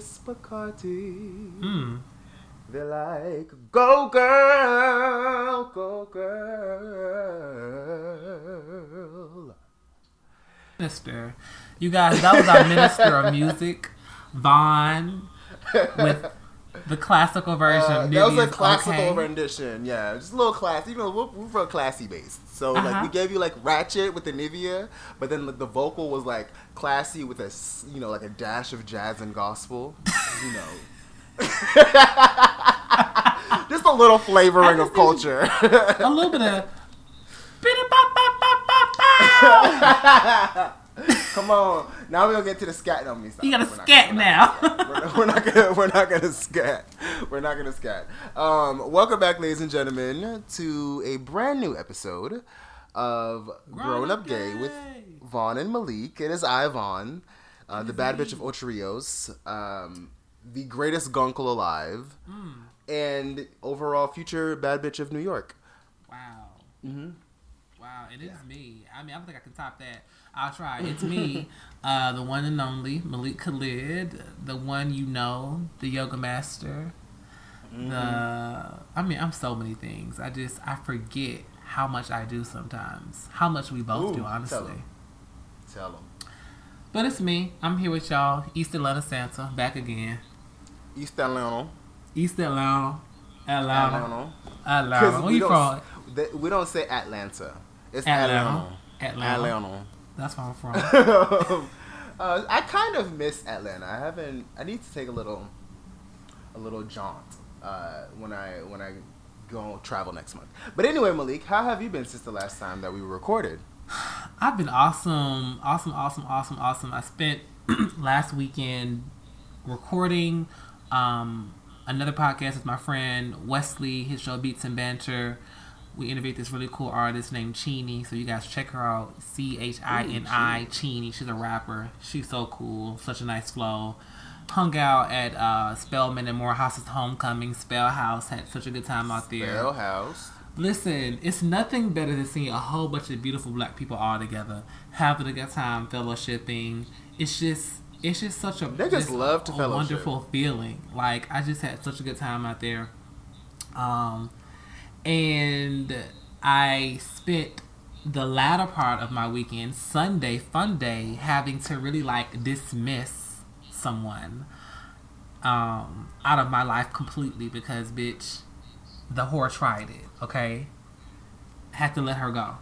this Bacardi. Hmm. They're like, go girl, go girl. Minister. You guys, that was our minister of music, Vaun, with the classical version. Uh, that was a classical Okay. rendition, yeah, just a little classy. You know, we're, we're real classy based. So like Uh-huh. we gave you like ratchet with the Nivea, but then the, the vocal was like classy with a you know like a dash of jazz and gospel. You know, just a little flavoring of culture. A little bit of. Come on, now we're gonna get to the scat. No, me stop. You gotta We're scat not- now. we're, we're not gonna we're not gonna scat. We're not gonna scat. Um, welcome back, ladies and gentlemen, to a brand new episode of Grown Up Gay with Vaun and Malik. It is I, Vaun, uh, the bad bitch of Ocho Rios, um, the greatest gunkle alive, Hmm. and overall future bad bitch of New York. Wow. Mm-hmm. Wow, it is me. I mean, I don't think I can top that. I'll try. It's me, uh, the one and only Malik Khalid, the one you know, the yoga master. The I mean, I'm so many things. I just I forget how much I do sometimes. How much we both Ooh, do, tell honestly. Tell them. But it's me. I'm here with y'all. East Atlanta Santa, back again. East Atlanta. East Atlanta, Atlanta, Atlanta. Atlanta. Where we you don't, from? th- we don't say Atlanta. It's Atlanta. Atlanta. Atlanta. Atlanta. That's where I'm from. uh, I kind of miss Atlanta. I haven't. I need to take a little, a little jaunt uh, when I when I go travel next month. But anyway, Malik, how have you been since the last time that we recorded? I've been awesome, awesome, awesome, awesome, awesome. I spent last weekend recording um, another podcast with my friend Wesley. His show Beats and Banter. We interviewed this really cool artist named Chini. So you guys check her out. C H I N I Chini. She's a rapper. She's so cool. Such a nice flow. Hung out at uh, Spelman and Morehouse's homecoming. Spell House had such a good time out there. Bell House. Listen, it's nothing better than seeing a whole bunch of beautiful black people all together, having a good time, fellowshipping. It's just, it's just such a They just love to a wonderful feeling. Like I just had such a good time out there, um, and I spent the latter part of my weekend, Sunday, fun day, having to really like dismiss someone um, out of my life completely because, bitch, the whore tried it. Okay, had to let her go.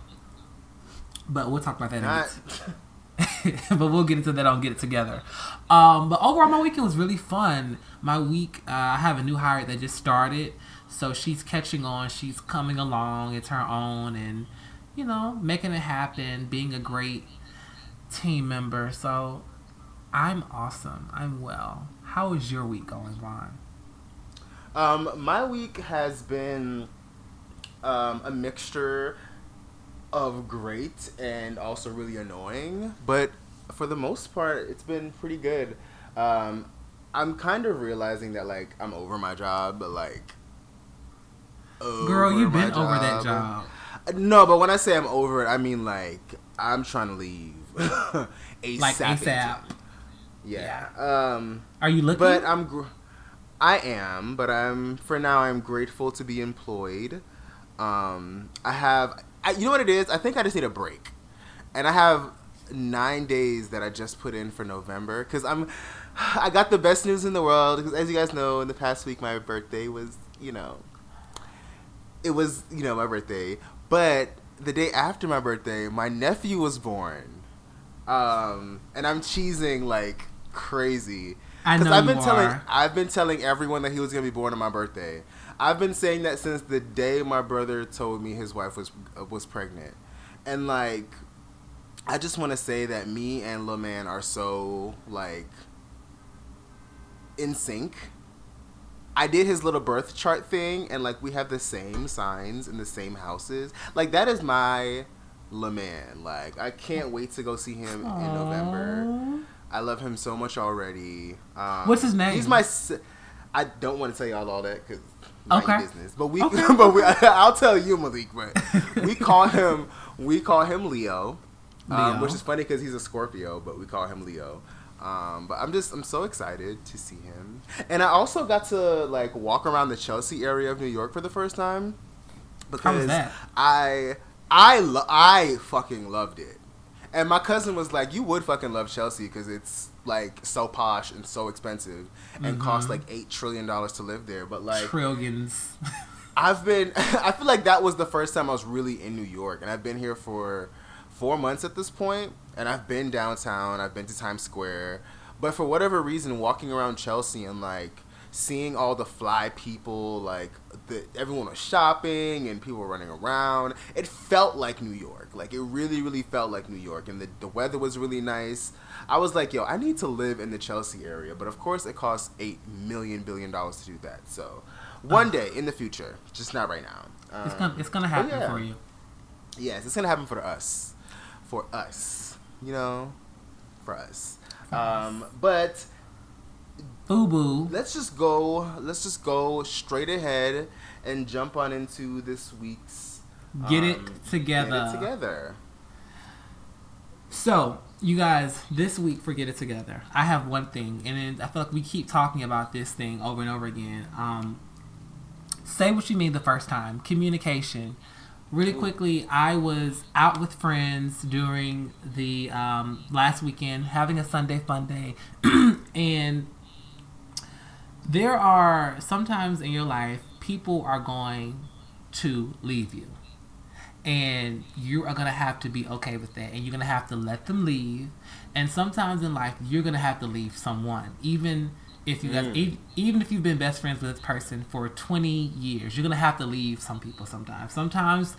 But we'll talk about that in a Not. bit. but we'll get into that on Get It Together. Um, but overall, my weekend was really fun. My week, uh, I have a new hire that just started, so she's catching on. She's coming along. It's her own, and you know, making it happen, being a great team member. So I'm awesome. I'm well. How is your week going, Vaun? Um, my week has been um, a mixture of great and also really annoying, but for the most part, it's been pretty good. Um, I'm kind of realizing that like I'm over my job, but like. Girl, you've been over that job. No, but when I say I'm over it, I mean like I'm trying to leave ASAP. Like ASAP. Yeah. Um, Are you looking? but I'm, gr- I am, but I'm for now. I'm grateful to be employed. Um, I have, I, you know what it is. I think I just need a break, and I have nine days that I just put in for November because I'm. I got the best news in the world because, as you guys know, in the past week my birthday was, you know, it was, you know, my birthday. But the day after my birthday, my nephew was born, um, and I'm cheesing like crazy. I know I've been telling are. I've been telling everyone that he was gonna be born on my birthday. I've been saying that since the day my brother told me his wife was uh, was pregnant, and like, I just want to say that me and Lil Man are so like in sync. I did his little birth chart thing, and like we have the same signs in the same houses. Like that is my Lil Man. Like I can't wait to go see him in November. I love him so much already. Um, What's his name? He's my. s- I don't want to tell y'all all that because Okay. business. But we, Okay. but we, I'll tell you, Malik. But we call him, we call him Leo, um, Leo. which is funny because he's a Scorpio, but we call him Leo. Um, but I'm just I'm so excited to see him, and I also got to like walk around the Chelsea area of New York for the first time because? I I lo- I fucking loved it, and my cousin was like, "You would fucking love Chelsea because it's like so posh and so expensive and mm-hmm. costs like eight trillion dollars to live there." But like Trillions. I've been I feel like that was the first time I was really in New York and I've been here for 4 months at this point and I've been downtown, I've been to Times Square, but for whatever reason walking around Chelsea and like seeing all the fly people like the everyone was shopping and people were running around, it felt like New York. Like it really really felt like New York and the the weather was really nice. I was like, yo, I need to live in the Chelsea area, but of course it costs 8 million billion dollars to do that. So one day in the future, just not right now. Um, it's gonna it's gonna happen yeah. for you. Yes, it's gonna happen for us, for us. You know, for us. Um, but Boo boo. let's just go. Let's just go straight ahead and jump on into this week's. Get it um, together. Get it together. So, you guys, this week for Get It Together, I have one thing, and I feel like we keep talking about this thing over and over again. Um, say what you mean the first time. Communication. Really quickly, I was out with friends during the um, last weekend, having a Sunday fun day, and there are sometimes in your life people are going to leave you and you are gonna have to be okay with that and you're gonna have to let them leave. And sometimes in life you're gonna have to leave someone even if you guys e- even if you've been best friends with this person for 20 years you're gonna have to leave some people sometimes. Sometimes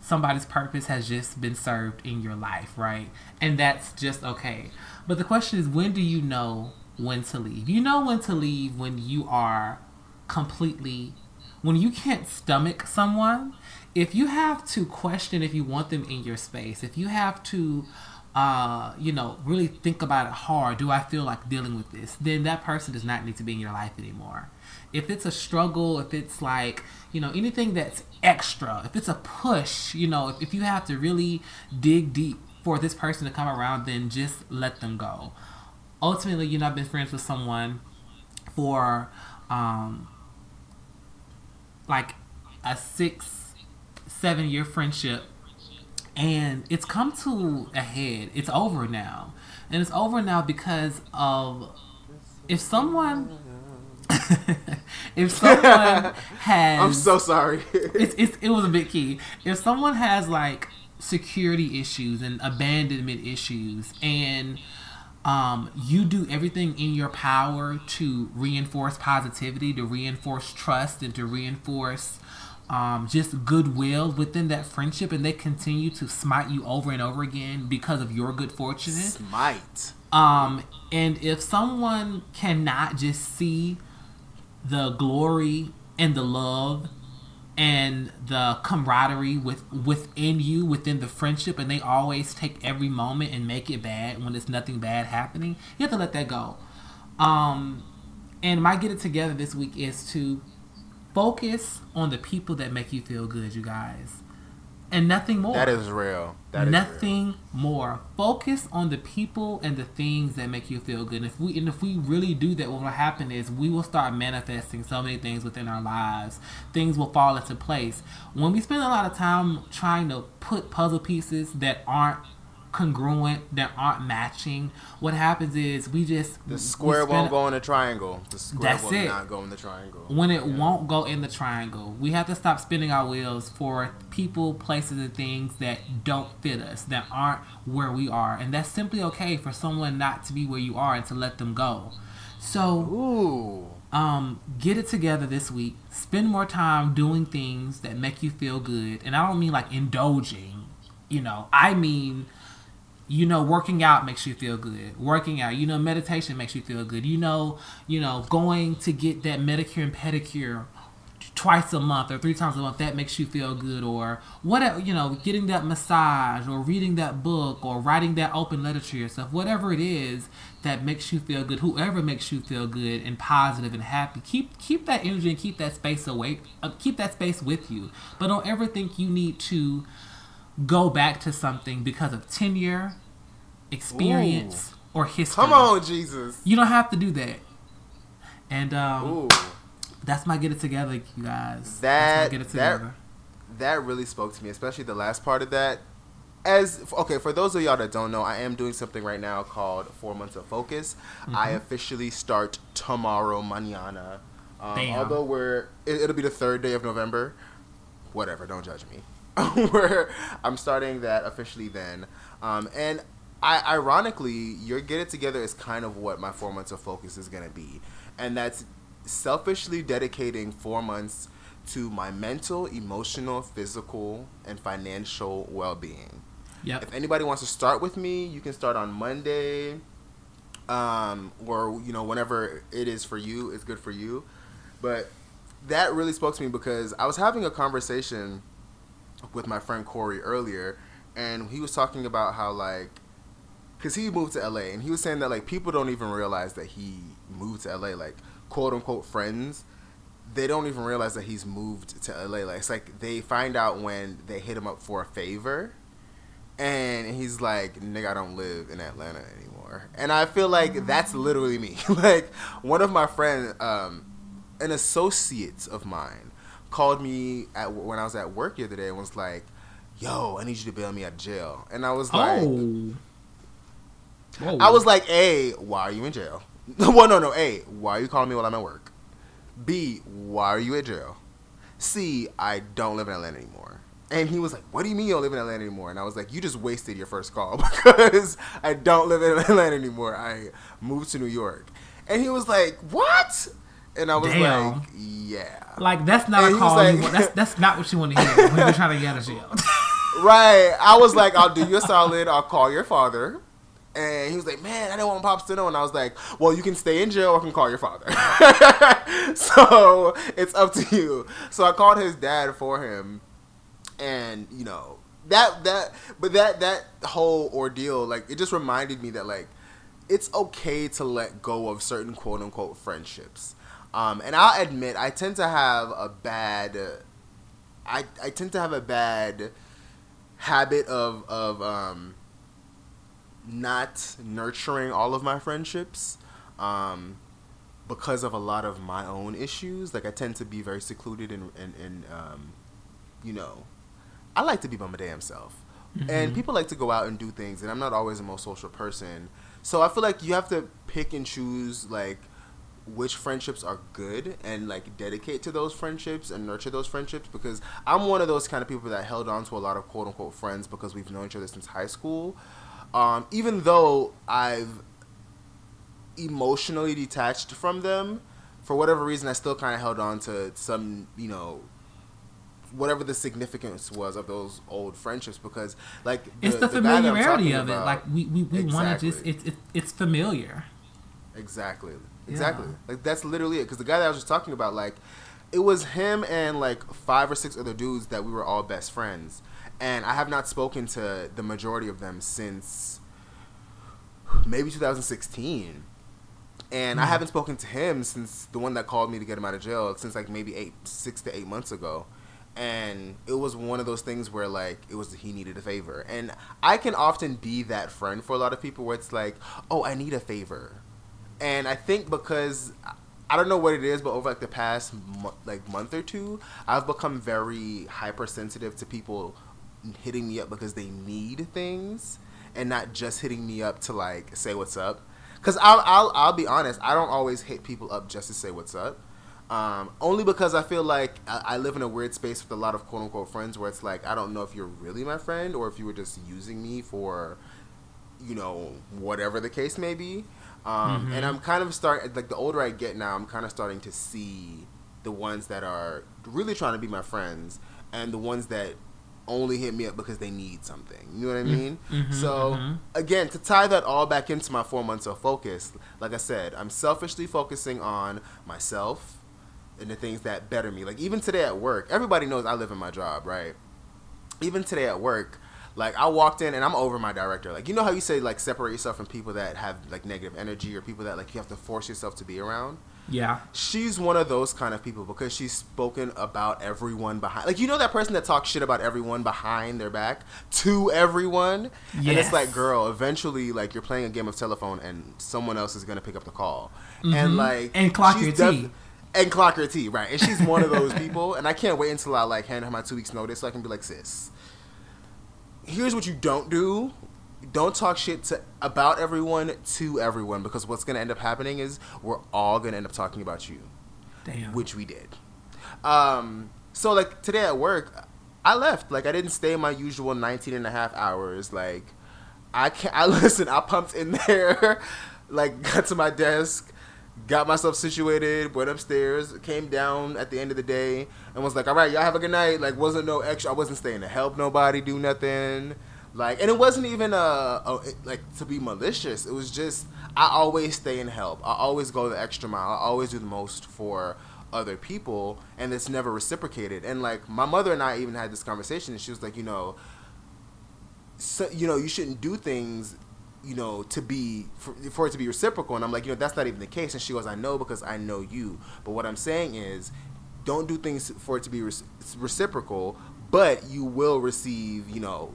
somebody's purpose has just been served in your life right? And that's just okay. But the question is when do you know when to leave? You know when to leave when you are completely when you can't stomach someone, if you have to question if you want them in your space, if you have to, uh, you know, really think about it hard, do I feel like dealing with this? Then that person does not need to be in your life anymore. If it's a struggle, if it's like, you know, anything that's extra, if it's a push, you know, if, if you have to really dig deep for this person to come around, then just let them go. Ultimately, you know, I've been friends with someone for, um, like a six, seven year friendship, and it's come to a head. It's over now, and it's over now because of if someone. if someone has I'm so sorry. it's, it's it was a bit key. If someone has like security issues and abandonment issues, and um, you do everything in your power to reinforce positivity, to reinforce trust, and to reinforce um, just goodwill within that friendship, and they continue to smite you over and over again because of your good fortune. Smite. Um, and if someone cannot just see the glory and the love and the camaraderie with within you within the friendship and they always take every moment and make it bad when there's nothing bad happening you have to let that go um and my get it together this week is to focus on the people that make you feel good you guys and nothing more That is real. That is real. nothing more. Focus on the people and the things that make you feel good. And if we and if we really do that, what will happen is we will start manifesting so many things within our lives. Things will fall into place. When we spend a lot of time trying to put puzzle pieces that aren't congruent, that aren't matching, what happens is we just The square won't go in the triangle. The square That's will it. not go in the triangle. when it won't go in the triangle. We have to stop spinning our wheels for people, places, and things that don't fit us, that aren't where we are. And that's simply okay for someone not to be where you are and to let them go. So, Ooh. um, get it together this week. Spend more time doing things that make you feel good. And I don't mean like indulging, you know, I mean you know working out makes you feel good. Working out you know meditation makes you feel good. You know you know going to get that medicure and pedicure twice a month or three times a month that makes you feel good or whatever you know getting that massage or reading that book or writing that open letter to yourself whatever it is that makes you feel good whoever makes you feel good and positive and happy keep keep that energy and keep that space away uh, keep that space with you. But don't ever think you need to go back to something because of tenure, experience, or history. Come on, Jesus. You don't have to do that. And um, that's my get it together, you guys. That- get it that- together. that really spoke to me, especially the last part of that. As okay, for those of y'all that don't know, I am doing something right now called Four Months of Focus. I officially start tomorrow, mañana. Um, although we're, it, it'll be the third day of November. Whatever, don't judge me. Where I'm starting that officially then, um, and I ironically, your get it together is kind of what my four months of focus is gonna be, and that's selfishly dedicating four months to my mental, emotional, physical, and financial well-being. Yep. If anybody wants to start with me, you can start on Monday, um, or you know whenever it is for you, it's good for you. But that really spoke to me because I was having a conversation with my friend Corey earlier, and he was talking about how like, because he moved to LA, and he was saying that like people don't even realize that he moved to LA, like quote unquote friends. They don't even realize that he's moved to LA. Like it's like they find out when they hit him up for a favor, and he's like, "Nigga, I don't live in Atlanta anymore." And I feel like that's literally me. like one of my friends, um, an associate of mine, called me at when I was at work the other day and was like, "Yo, I need you to bail me out of jail." And I was like, oh. Whoa. I was like, A, why are you in jail? well, no, no. A, why are you calling me while I'm at work? B, why are you in jail? C, I don't live in Atlanta anymore. And he was like, What do you mean you don't live in Atlanta anymore? And I was like, You just wasted your first call because I don't live in Atlanta anymore. I moved to New York. And he was like, What? And I was Damn. like, Yeah. like that's not And a call. you like- want. That's that's not what you want to hear when you're trying to get out of jail. Right. I was like, I'll do you a solid. I'll call your father. And he was like, man, I didn't want Pops to know. And I was like, well, you can stay in jail or I can call your father. so it's up to you. So I called his dad for him. And, you know, that, that, but that, that whole ordeal, like, it just reminded me that, like, it's okay to let go of certain quote unquote friendships. Um, and I'll admit, I tend to have a bad, I, I tend to have a bad habit of of um, not nurturing all of my friendships um, because of a lot of my own issues. Like I tend to be very secluded and and, and um, you know, I like to be by my damn self. And people like to go out and do things, and I'm not always the most social person. So I feel like you have to pick and choose like which friendships are good and like dedicate to those friendships and nurture those friendships because I'm one of those kind of people that held on to a lot of quote unquote friends because we've known each other since high school. Um, even though I've emotionally detached from them, for whatever reason, I still kind of held on to some, you know, whatever the significance was of those old friendships because, like, it's the, guy familiarity of it. about- Like we we, we want to just Exactly. it's it, it's familiar. Exactly. Exactly. Yeah. Like that's literally it. Because the guy that I was just talking about, like, it was him and like five or six other dudes that we were all best friends, and I have not spoken to the majority of them since maybe 2016. And I Hmm. haven't spoken to him since the one that called me to get him out of jail since like maybe eight, six to eight months ago. And it was one of those things where like it was he needed a favor, and I can often be that friend for a lot of people where it's like, oh, I need a favor, and I think because I don't know what it is, but over like the past mo- like month or two, I've become very hypersensitive to people hitting me up because they need things and not just hitting me up to like say what's up. Because I'll, I'll I'll be honest, I don't always hit people up just to say what's up. Um, only because I feel like I, I live in a weird space with a lot of quote unquote friends where it's like I don't know if you're really my friend or if you were just using me for you know, whatever the case may be. Um, mm-hmm. And I'm kind of start like the older I get now, I'm kind of starting to see the ones that are really trying to be my friends and the ones that only hit me up because they need something. You know what I mm-hmm. mean? Mm-hmm. so again, to tie that all back into my four months of focus, like I said, I'm selfishly focusing on myself and the things that better me. Like even today at work, everybody knows I live in my job, right? even today at work, like I walked in and I'm over my director. Like you know how you say like separate yourself from people that have like negative energy or people that like you have to force yourself to be around. Yeah. She's one of those kind of people because she's spoken about everyone behind. Like you know that person that talks shit about everyone behind their back to everyone. And it's like, girl, eventually like you're playing a game of telephone and someone else is gonna pick up the call. And like Mm-hmm. And clock your tea. And clock your tea, right. And she's one of those people and I can't wait until I like hand her my two weeks notice so I can be like, sis, here's what you don't do. Don't talk shit to about everyone to everyone because what's gonna end up happening is we're all gonna end up talking about you, Damn. which we did. Um, so like today at work, I left. Like I didn't stay my usual 19 and a half hours. Like I can't. I listen. I pumped in there. Like got to my desk, got myself situated, went upstairs, came down at the end of the day, and was like, "All right, y'all have a good night." Like wasn't no extra. I wasn't staying to help nobody do nothing. Like, and it wasn't even a, a like to be malicious. It was just I always stay and help. I always go the extra mile. I always do the most for other people, and it's never reciprocated. And like my mother and I even had this conversation, and she was like, you know, so, you know, you shouldn't do things, you know, to be for, for it to be reciprocal. And I'm like, you know, that's not even the case. And she goes, I know because I know you. But what I'm saying is, don't do things for it to be reci- reciprocal, but you will receive, you know,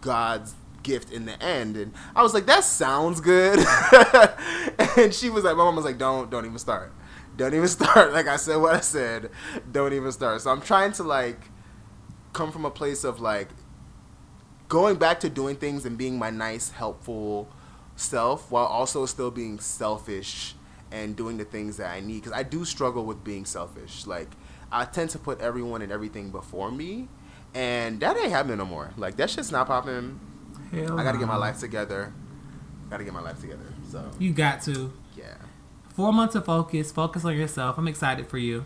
God's gift in the end. And I was like, that sounds good. and she was like, my mom was like, don't, don't even start. Don't even start. Like I said what I said. Don't even start. So I'm trying to like come from a place of like going back to doing things and being my nice, helpful self while also still being selfish and doing the things that I need. Because I do struggle with being selfish. Like, I tend to put everyone and everything before me. And that ain't happening no more. Like, that shit's not popping. Hell I gotta get my life together. Gotta get my life together. So, You got to. yeah. Four months of focus. Focus on yourself. I'm excited for you.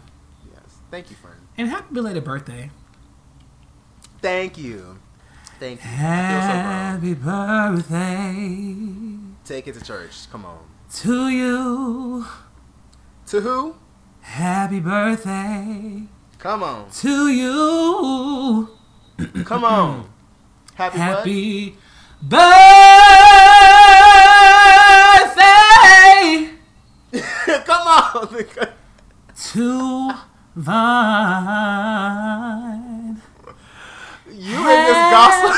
Yes. Thank you, friend. And happy belated birthday. Thank you. Thank you. Feel so. Happy birthday Take it to church. Come on. to you. To who? Happy birthday Come on. to you. Come on. Happy? Happy birthday Come on. to Vine. You in this gospel.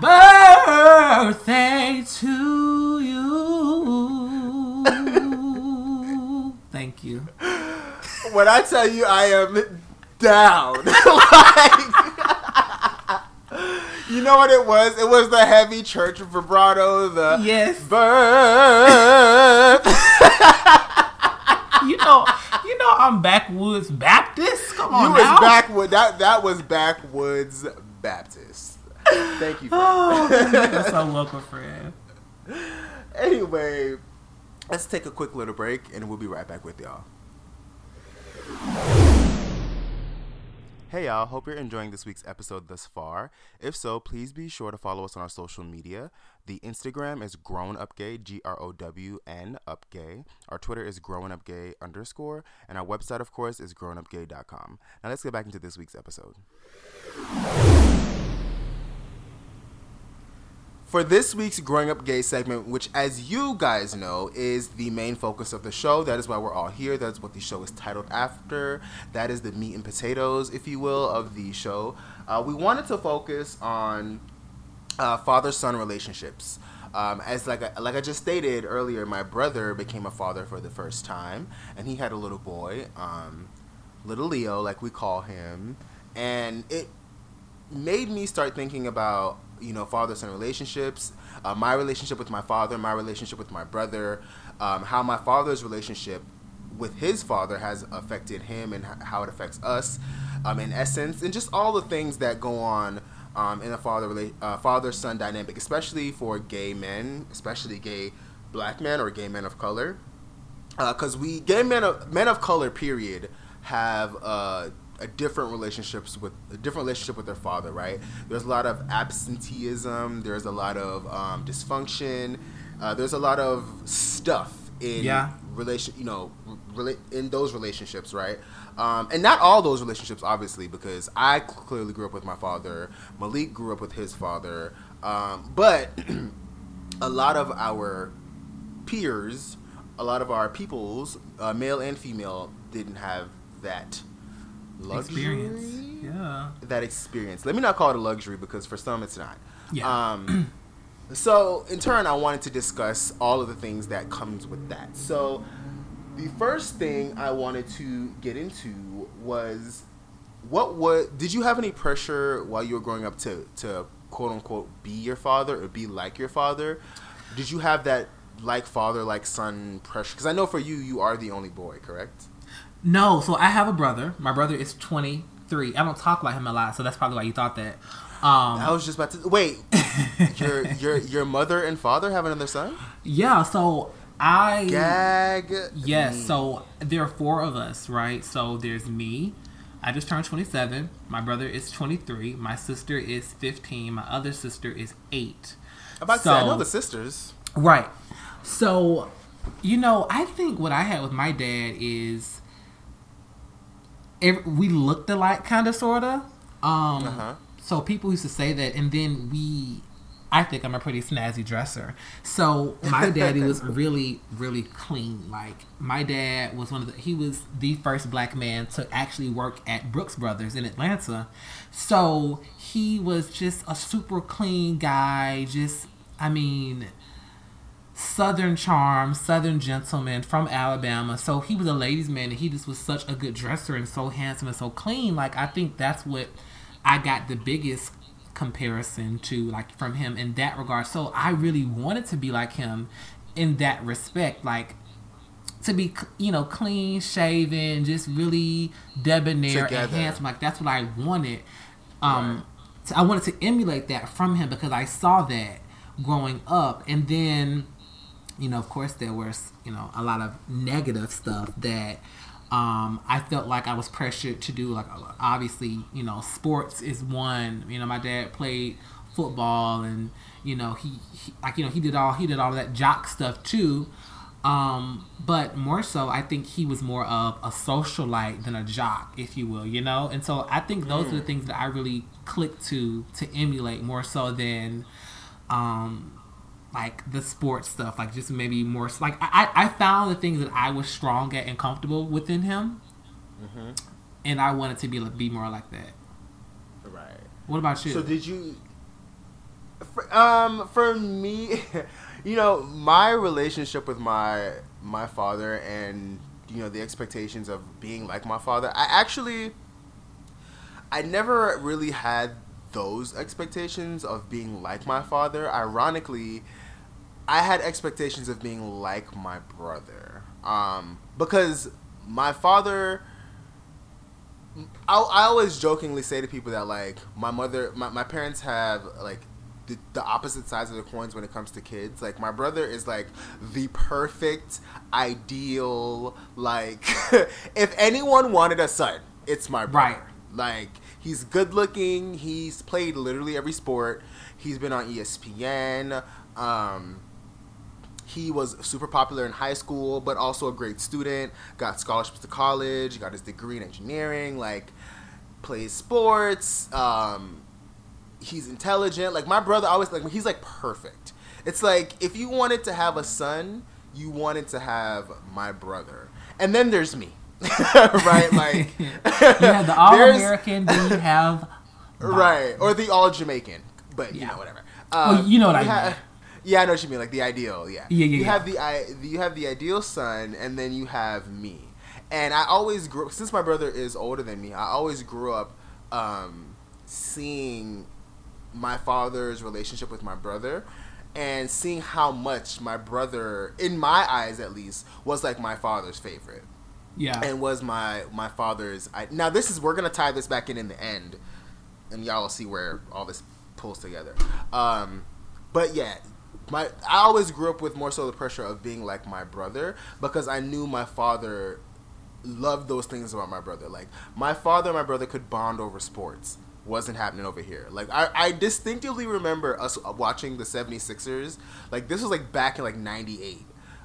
birthday to you. Thank you. when I tell you I am down, like, you know what it was? It was the heavy church vibrato, the Yes. birth. You know, you know I'm backwoods Baptist. Come you on was now. backwood. That that was backwoods Baptist. Thank you. Oh, friend. you're so welcome, friend. anyway, let's take a quick little break, and we'll be right back with y'all. Hey y'all, hope you're enjoying this week's episode thus far. If so, please be sure to follow us on our social media. The Instagram is grown up gay, G R O W N up gay. Our Twitter is growing up gay underscore, and our website, of course, is grownupgay.com. Now let's get back into this week's episode. For this week's Growing Up Gay segment, which, as you guys know, is the main focus of the show, that is why we're all here. That is what the show is titled after. That is the meat and potatoes, if you will, of the show. Uh, we wanted to focus on uh, father-son relationships. Um, as like I, like I just stated earlier, my brother became a father for the first time, and he had a little boy, um, little Leo, like we call him, and it made me start thinking about you know father son relationships uh, my relationship with my father my relationship with my brother um, how my father's relationship with his father has affected him and how it affects us um, in essence and just all the things that go on um, in a father uh, father son dynamic especially for gay men especially gay black men or gay men of color. Because we gay men of men of color period have uh, a different relationships with a different relationship with their father right there's a lot of absenteeism there's a lot of um, dysfunction uh, there's a lot of stuff in Yeah. relation you know rela- in those relationships right um, and not all those relationships obviously because i clearly grew up with my father malik grew up with his father um, but a lot of our peers a lot of our peoples, uh, male and female, didn't have that luxury. Experience. Yeah. That experience. Let me not call it a luxury because for some it's not. Yeah. Um, so in turn, I wanted to discuss all of the things that comes with that. So the first thing I wanted to get into was what would did you have any pressure while you were growing up to to quote unquote be your father or be like your father? Did you have that like father like son pressure? Because I know for you, you are the only boy, correct? No, so I have a brother. My brother is 23. I don't talk about him a lot, so that's probably why you thought that. Um, I was just about to wait. your your your mother and father have another son? yeah, so I Gag. Yes, me. so there are four of us, right? So there's me. I just turned 27. My brother is 23. My sister is 15. My other sister is 8. I'm about to say, I know the sisters. Right. So, you know, I think what I had with my dad is we looked alike, kind of, sort of. Um, Uh-huh. So people used to say that, and then we. I think I'm a pretty snazzy dresser. So my daddy was really, really clean. Like my dad was one of the he was the first black man to actually work at Brooks Brothers in Atlanta. So he was just a super clean guy. Just I mean, Southern charm, Southern gentleman from Alabama. So he was a ladies' man, and he just was such a good dresser and so handsome and so clean. Like I think that's what I got the biggest comparison to, like from him in that regard. So I really wanted to be like him in that respect, like to be you know clean shaven, just really debonair and handsome. Like that's what I wanted. Um, so I wanted to emulate that from him because I saw that growing up, and then you know, of course, there was you know a lot of negative stuff that um, I felt like I was pressured to do. Like obviously, you know, sports is one. You know, my dad played football, and you know he, he like you know he did all he did all of that jock stuff too. Um, but more so, I think he was more of a socialite than a jock, if you will, you know. And so I think those are the things that I really clicked to to emulate more so than um, like the sports stuff, like just maybe more like I, I found the things that I was strong at and comfortable within him, and I wanted to be be more like that. Right. What about you? So did you? For, um, for me, you know, my relationship with my my father and you know the expectations of being like my father, I actually, I never really had those expectations of being like my father. Ironically, I had expectations of being like my brother, um, because my father. I, I always jokingly say to people that like my mother, my, my parents have like the, the opposite sides of the coins when it comes to kids. Like my brother is like the perfect, ideal. Like if anyone wanted a son, it's my brother. Right. Like he's good looking. He's played literally every sport. He's been on ESPN. Um, he was super popular in high school, but also a great student. Got scholarships to college. Got his degree in engineering. Like plays sports. Um, he's intelligent. Like my brother always like he's like perfect. It's like if you wanted to have a son, you wanted to have my brother, and then there's me, right? Like you have the all American, then you have right or the all Jamaican, but you Yeah. know whatever. Well, Um, you know what I ha- mean. Yeah, I know what you mean. Like the ideal. Yeah. Yeah, yeah, You yeah. have the I. You have the ideal son, and then you have me. And I always grew. Since my brother is older than me, I always grew up um, seeing my father's relationship with my brother. And seeing how much my brother, in my eyes at least, was like my father's favorite yeah. and was my my father's I, now this is we're gonna tie this back in in the end and y'all will see where all this pulls together um but yeah my i always grew up with more so the pressure of being like my brother because i knew my father loved those things about my brother. Like my father and my brother could bond over sports. Wasn't happening over here. Like i, I distinctively remember us watching the 76ers like this was like back in like 98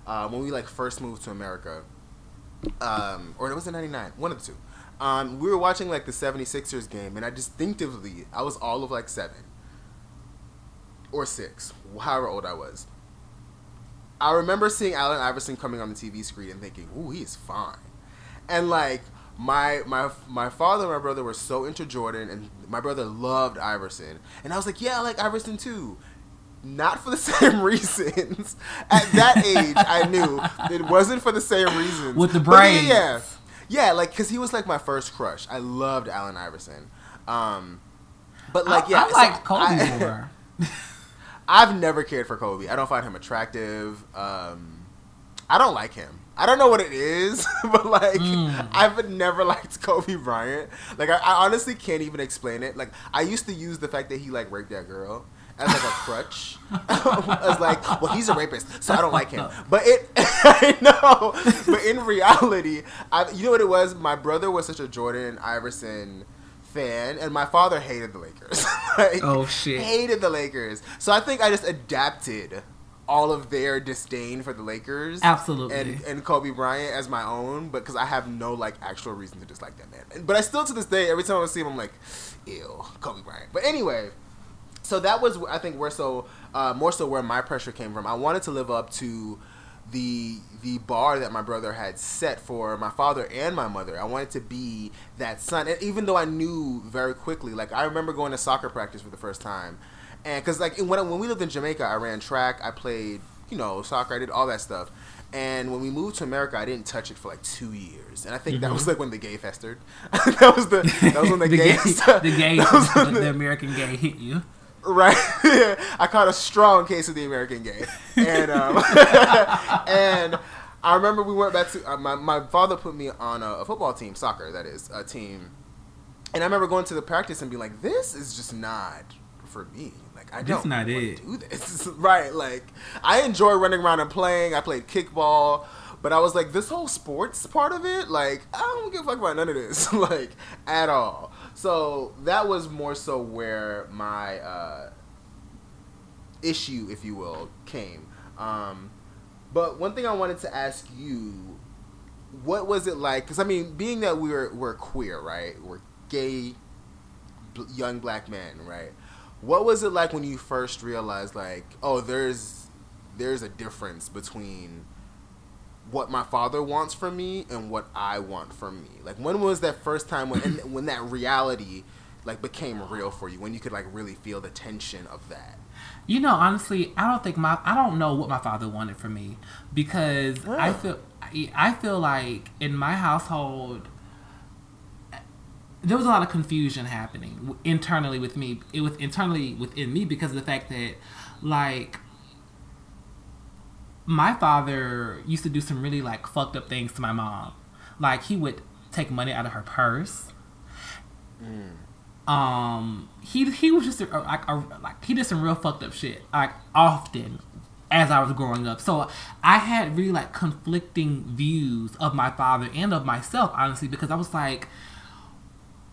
uh, when we like first moved to america. Um, or it was in 99 one of the two. Um, we were watching like the 76ers game and i distinctively i was all of like seven or six however old i was I remember seeing Allen Iverson coming on the TV screen and thinking, "Ooh, he's fine," and like my my my father and my brother were so into Jordan, and my brother loved Iverson, and I was like, "Yeah, I like Iverson too." Not for the same reasons. At that age, I knew it wasn't for the same reasons. With the braids. yeah, yeah, like because he was like my first crush. I loved Allen Iverson. Um, but like, I, yeah, I so Kobe I- more. I've never cared for Kobe. I don't find him attractive. Um, I don't like him. I don't know what it is, but like Mm. I've never liked Kobe Bryant. Like I, I honestly can't even explain it. Like I used to use the fact that he like raped that girl as like a crutch. as like, well, he's a rapist, so I don't like him. But it, I know. But in reality, I, you know what it was? My brother was such a Jordan Iverson fan, and my father hated the Lakers. like, Oh, shit. Hated the Lakers. So I think I just adapted all of their disdain for the Lakers, Absolutely. and and Kobe Bryant as my own, but because I have no like actual reason to dislike that man. But I still to this day, every time I see him, I'm like, ew, Kobe Bryant. But anyway, so that was I think where so uh, more so where my pressure came from. I wanted to live up to the the bar that my brother had set for my father and my mother. I wanted to be that son, and even though I knew very quickly, like I remember going to soccer practice for the first time, and because like when I- when we lived in Jamaica, I ran track, I played you know soccer, I did all that stuff. And when we moved to America, I didn't touch it for like two years, and I think that mm-hmm. was like when the gay festered. that was the that was when the, the gay, gay, the gay, the, the American gay hit you. Right. I caught a strong case of the American gay. And um, and I remember we went back to uh, my my father put me on a, a football team, soccer that is, a team. And I remember going to the practice and being like, "This is just not for me. Like I don't not wanna it." do this." right. Like I enjoy running around and playing. I played kickball. But I was like, this whole sports part of it, like, I don't give a fuck about none of this, like, at all. So that was more so where my uh, issue, if you will, came. Um, but one thing I wanted to ask you, what was it like? Because I mean, being that we're we're queer, right? We're gay, young black men, right? What was it like when you first realized, like, oh, there's there's a difference between what my father wants from me and what I want from me. Like when was that first time when when that reality like became real for you? When you could like really feel the tension of that? You know, honestly, I don't think my I don't know what my father wanted from me because I Oh. feel I feel like in my household there was a lot of confusion happening internally with me. It was internally within me because of the fact that like my father used to do some really like fucked up things to my mom. Like he would take money out of her purse. Um, he he was just a, like a, like he did some real fucked up shit like often as I was growing up. So I had really like conflicting views of my father and of myself, honestly, because I was like,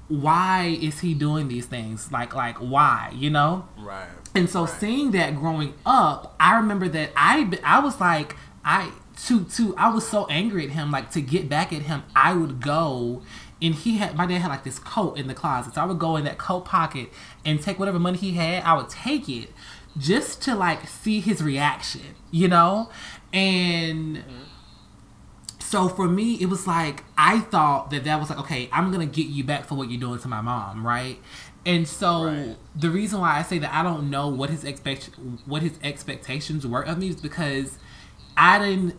why is he doing these things? Like like why? You know? Right. And so seeing that growing up, I remember that I I was like I to to I was so angry at him like to get back at him I would go and he had my dad had like this coat in the closet so I would go in that coat pocket and take whatever money he had I would take it just to like see his reaction you know and mm-hmm. So for me it was like i thought that that was like okay i'm gonna get you back for what you're doing to my mom right? And so Right. the reason why i say that i don't know what his expect what his expectations were of me is because i didn't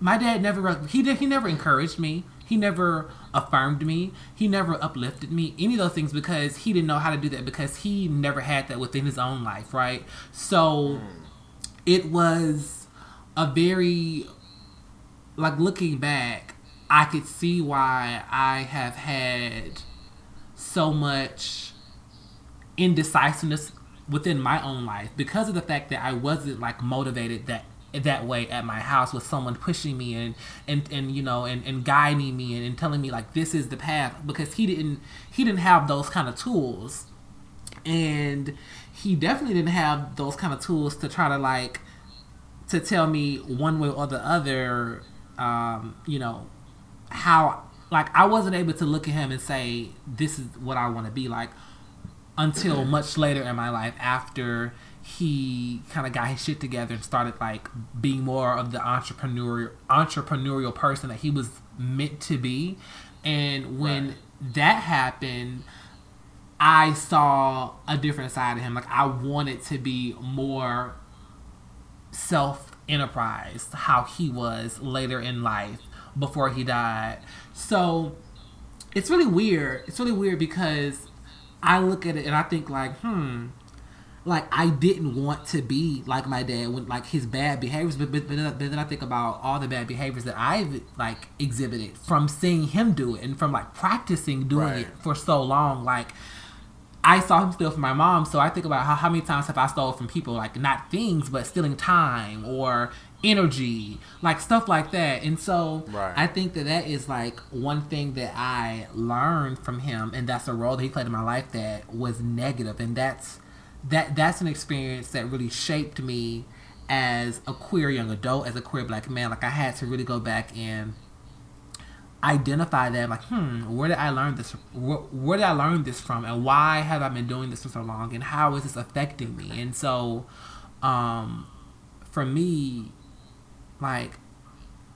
my dad never he did he never encouraged me. He never affirmed me. He never uplifted me any of those things because he didn't know how to do that because he never had that within his own life right? So mm. it was a very like looking back i could see why i have had so much indecisiveness within my own life because of the fact that i wasn't like motivated that that way at my house with someone pushing me and and and you know and, and guiding me and, and telling me like this is the path because he didn't he didn't have those kind of tools. And he definitely didn't have those kind of tools to try to like to tell me one way or the other um you know how like i wasn't able to look at him and say this is what i want to be like until much later in my life after he kind of got his shit together and started like being more of the entrepreneurial entrepreneurial person that he was meant to be. And when right. that happened, I saw a different side of him. Like I wanted to be more self enterprise, how he was later in life before he died. So it's really weird. It's really weird because I look at it and I think like, hmm, like I didn't want to be like my dad when like his bad behaviors, but but, but, then, I think about all the bad behaviors that I've like exhibited from seeing him do it and from like practicing doing right. it for so long. Like I saw him steal from my mom, so I think about how, how many times have I stole from people, like not things, but stealing time or energy, like stuff like that. And so right. I think that that is like one thing that I learned from him, and that's a role that he played in my life that was negative, and that's that that's an experience that really shaped me as a queer young adult, as a queer black man. Like I had to really go back and identify that like hmm where did i learn this where, where, did i learn this from and why have i been doing this for so long and how is this affecting me? And so um for me like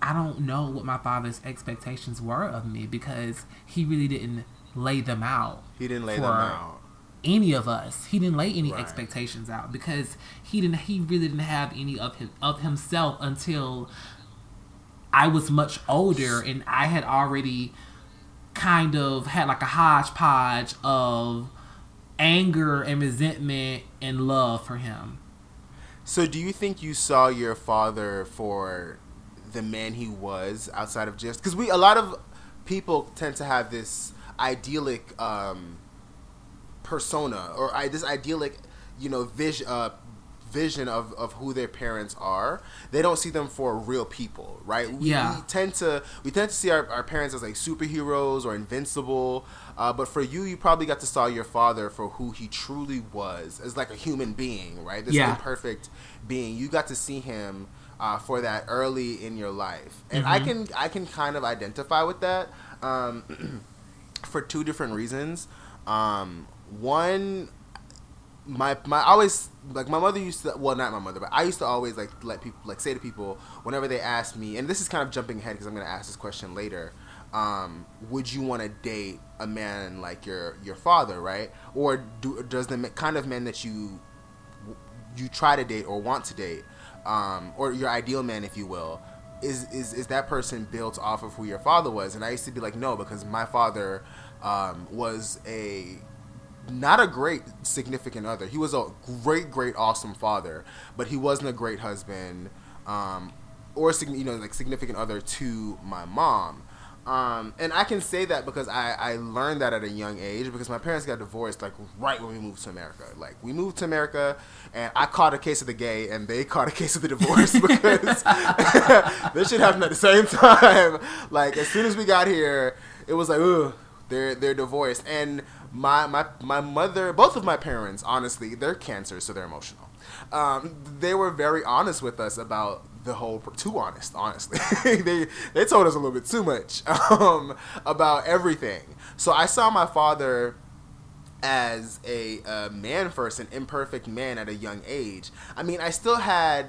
i don't know what my father's expectations were of me because he really didn't lay them out he didn't lay them out. any of us. He didn't lay any right. expectations out because he didn't he really didn't have any of his of himself until I was much older and I had already kind of had like a hodgepodge of anger and resentment and love for him. So, do you think you saw your father for the man he was outside of just because we a lot of people tend to have this idyllic um, persona or I, this idyllic, you know, vision, uh, vision of, of who their parents are they don't see them for real people right we, yeah. we tend to we tend to see our, our parents as like superheroes or invincible uh, but for you you probably got to saw your father for who he truly was as like a human being right this yeah. imperfect being you got to see him uh, for that early in your life and mm-hmm. i can i can kind of identify with that um, for two different reasons um, one my my always like my mother used to well not my mother but I used to always like let people like say to people whenever they ask me and this is kind of jumping ahead because I'm gonna ask this question later um, would you want to date a man like your your father right? Or do, does the kind of man that you you try to date or want to date um, or your ideal man if you will is, is is that person built off of who your father was? And I used to be like no because my father um, was a not a great significant other. He was a great, great, awesome father, but he wasn't a great husband, um, or you know, like significant other to my mom. Um, and I can say that because I, I learned that at a young age because my parents got divorced like right when we moved to America. Like we moved to America and I caught a case of the gay and they caught a case of the divorce because this shit happened at the same time. Like as soon as we got here, it was like, ooh, they're they're divorced. And my my my mother, both of my parents, honestly, they're cancer, so they're emotional. Um, they were very honest with us about the whole too honest honestly. They they told us a little bit too much um, about everything. So i saw my father as a, a man first an imperfect man at a young age. I mean i still had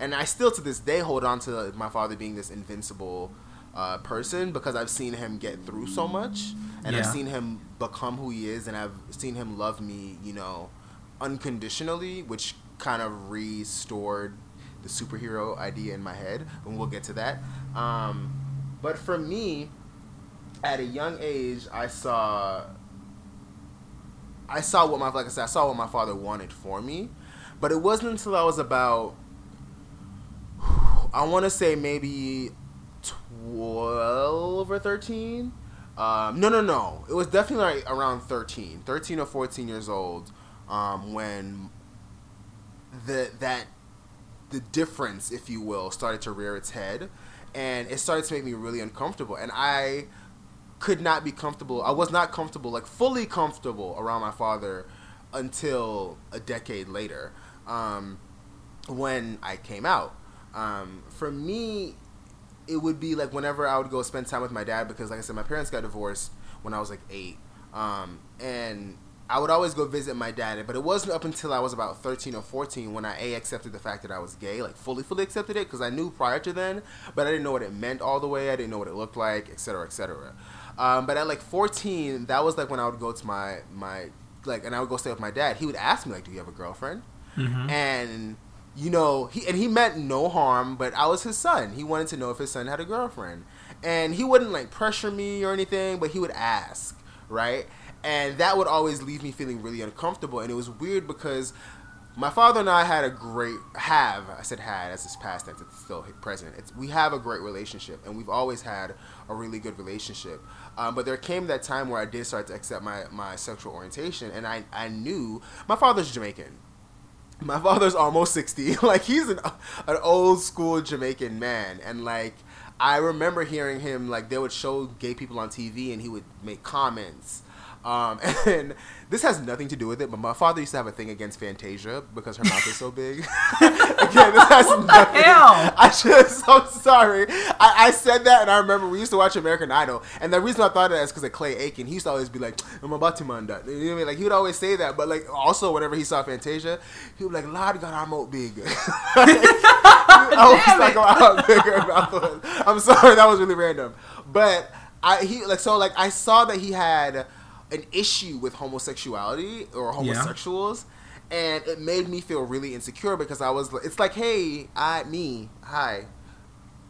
and i still to this day hold on to my father being this invincible uh, person because I've seen him get through so much, and yeah. I've seen him become who he is, and I've seen him love me, you know, unconditionally, which kind of restored the superhero idea in my head, and we'll get to that. Um, but for me, at a young age, I saw. I saw what my like I said, I saw what my father wanted for me, but it wasn't until I was about I want to say maybe 12 or 13. Um, no, no, no. It was definitely like around 13, 13 or 14 years old um, when the that the difference, if you will, started to rear its head, and it started to make me really uncomfortable. And I could not be comfortable. I was not comfortable, like fully comfortable around my father until a decade later, um, when I came out. Um, for me, it would be like whenever I would go spend time with my dad because, like I said, my parents got divorced when I was like eight, um, and I would always go visit my dad, but it wasn't up until I was about 13 or 14 when I a accepted the fact that I was gay, like fully, fully accepted it because I knew prior to then, but I didn't know what it meant all the way. I didn't know what it looked like, etc., etc. Um, but at like 14, that was like when I would go to my my like, and I would go stay with my dad. He would ask me like, "Do you have a girlfriend?" Mhm. And you know, he and he meant no harm, but I was his son. He wanted to know if his son had a girlfriend, and he wouldn't like pressure me or anything, but he would ask, right? And that would always leave me feeling really uncomfortable, and it was weird because my father and I had a great have I said had as it's past tense it's still present. It's we have a great relationship and we've always had a really good relationship. Um, but there came that time where I did start to accept my my sexual orientation and I I knew my father's Jamaican my father's almost 60 like he's an, an old school jamaican man. And like i remember hearing him like they would show gay people on tv and he would make comments. Um, and this has nothing to do with it, but my father used to have a thing against Fantasia because her mouth is so big. Again, this has What nothing. hell? I just, I'm sorry. I, I said that, and I remember we used to watch American Idol, and the reason I thought of that is because of Clay Aiken. He used to always be like, "I'm about to man that." You know what I mean? Like he would always say that, but like also whenever he saw Fantasia, he would be like, "Lord God, I'm out big." I was like, it. "How big her mouth was." I'm sorry, that was really random, but I he like so like I saw that he had an issue with homosexuality or homosexuals. And it made me feel really insecure because I was. It's like, hey, I, me, hi,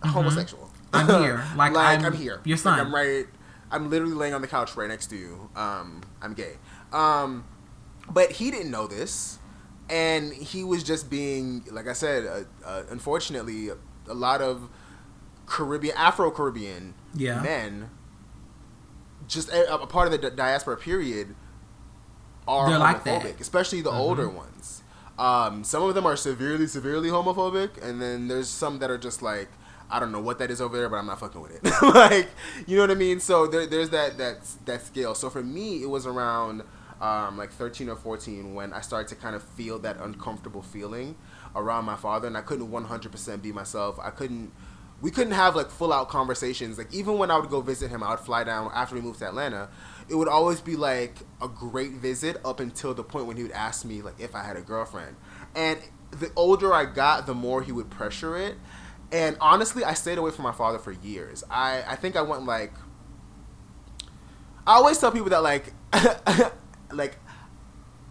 homosexual. Mm-hmm. I'm here. Like, I'm here. your Like, son. I'm right. I'm literally laying on the couch right next to you. Um, I'm gay. Um, but he didn't know this, and he was just being, like I said, uh, uh, unfortunately, a, a lot of Caribbean, Afro Caribbean Yeah. men, just a, a part of the diaspora period, are They're homophobic, like that. especially the Mhm. older ones. Um, some of them are severely, severely homophobic, and then there's some that are just like, I don't know what that is over there, but I'm not fucking with it. like, you know what I mean? So there, there's that that that scale. So for me, it was around um, like 13 or 14 when I started to kind of feel that uncomfortable feeling around my father, and I couldn't 100% be myself. I couldn't. We couldn't have like full out conversations. Like even when I would go visit him, I would fly down after we moved to Atlanta. It would always be like a great visit up until the point when he would ask me like if I had a girlfriend. And the older I got, the more he would pressure it. And honestly, I stayed away from my father for years. I, I think I went like I always tell people that like like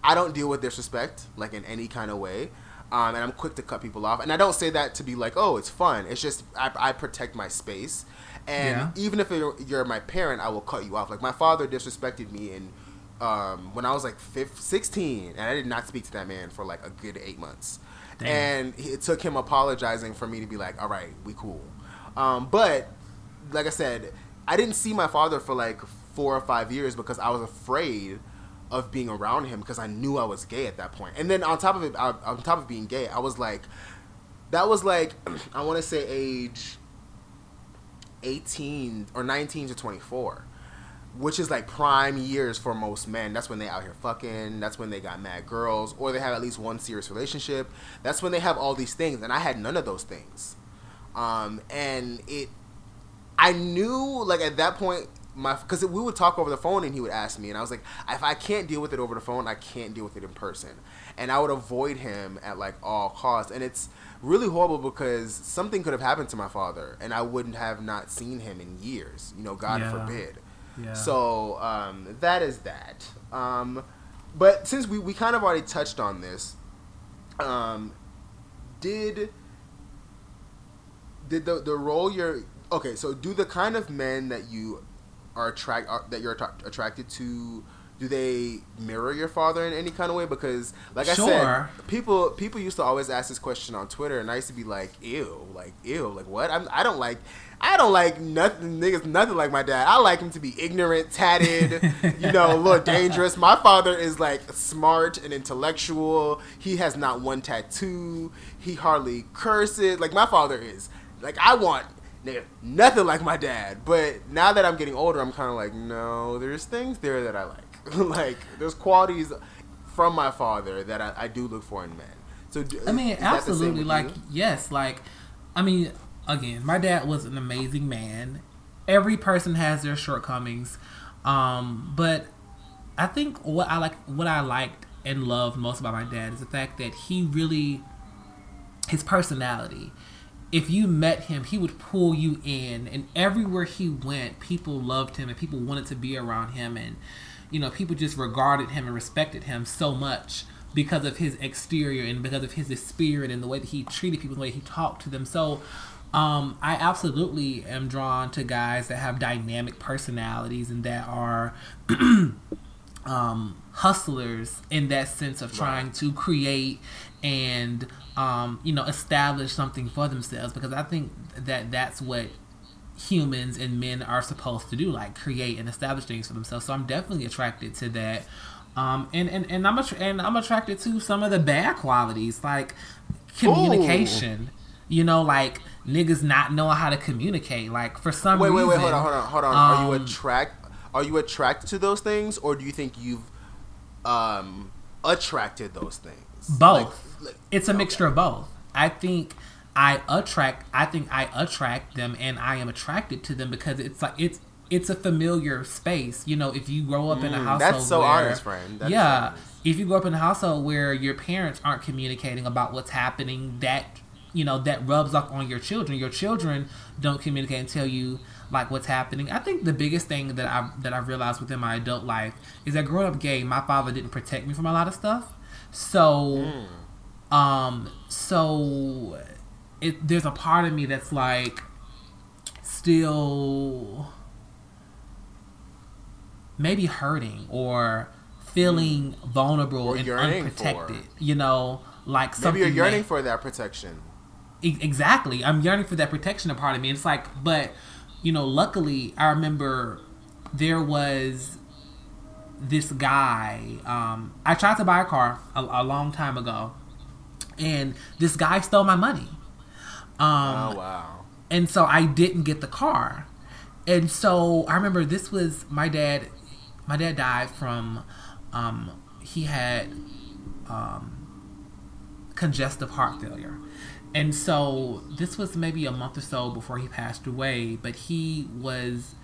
I don't deal with disrespect like in any kind of way. Um, and I'm quick to cut people off. And I don't say that to be like, oh, it's fun. It's just I, I protect my space. And Yeah. even if you're, you're my parent, I will cut you off. Like my father disrespected me in um, when I was like 15, 16, and I did not speak to that man for like a good eight months. Damn. And it took him apologizing for me to be like, all right, we cool. Um, but like I said, I didn't see my father for like four or five years because I was afraid of being around him because I knew I was gay at that point. And then on top of it, I- on top of being gay, I was like, that was like, I want to say age 18 or 19 to 24 which is like prime years for most men. That's when they out here fucking. That's when they got mad girls, or they have at least one serious relationship. That's when they have all these things, and I had none of those things. Um, and it, I knew like at that point, my because we would talk over the phone, and he would ask me, and I was like, if I can't deal with it over the phone, I can't deal with it in person, and I would avoid him at like all costs, and it's really horrible because something could have happened to my father, and I wouldn't have not seen him in years. You know, God Yeah. forbid. Yeah. So um, that is that. Um, but since we, we kind of already touched on this, um, did did the the role you're okay? So do the kind of men that you are attract are, that you're attra- attracted to? Do they mirror your father in any kind of way? Because, like I said, people people used to always ask this question on Twitter, and I used to be like, "Ew, like ew, like what?" I'm, I don't like I don't like nothing niggas nothing like my dad. I like him to be ignorant, tatted, you know, a little dangerous. My father is like smart and intellectual. He has not one tattoo. He hardly curses. Like my father is. Like I want nigga, nothing like my dad. But now that I'm getting older, I'm kind of like, no, there's things there that I like. like there's qualities from my father that I, I do look for in men. So do- I mean, is that the same absolutely. Like, you? yes, like, I mean, again, my dad was an amazing man. Every person has their shortcomings, um, but I think what I like, what I liked and loved most about my dad is the fact that he really, his personality. If you met him, he would pull you in, and everywhere he went, people loved him and people wanted to be around him, and you know, people just regarded him and respected him so much because of his exterior and because of his spirit and the way that he treated people, the way he talked to them. So, um, I absolutely am drawn to guys that have dynamic personalities and that are um, hustlers in that sense of trying right. to create and um, you know establish something for themselves because I think that that's what humans and men are supposed to do like create and establish things for themselves so i'm definitely attracted to that um, and, and, and I'm att- and I'm attracted to some of the bad qualities like communication. Ooh. You know, like niggas not knowing how to communicate. Like for some wait, reason. Wait, wait, hold on, hold on, hold on. Um, are you attract? Are you attracted to those things, or do you think you've um, attracted those things? Both. Like, it's a okay. mixture of both. I think I attract I think I attract them and I am attracted to them because it's like it's it's a familiar space. You know, if you grow up mm, in a mm, household That's so where, honest, friend. That yeah. If you grow up in a household where your parents aren't communicating about what's happening, that you know, that rubs off on your children. Your children don't communicate and tell you like what's happening. I think the biggest thing that I that I've realized within my adult life is that growing up gay, my father didn't protect me from a lot of stuff. So mm. Um so it, there's a part of me that's like still maybe hurting or feeling vulnerable or and unprotected. You know, like something. Maybe you're yearning that, for that protection. exactly, I'm yearning for that protection. A part of me. It's like, but you know, luckily, I remember there was this guy. Um, I tried to buy a car a, a long time ago, and this guy stole my money. Um, oh wow! And so I didn't get the car. And so I remember this was my dad. My dad died from. Um, he had um, congestive heart failure. And so this was maybe a month or so before he passed away, but he was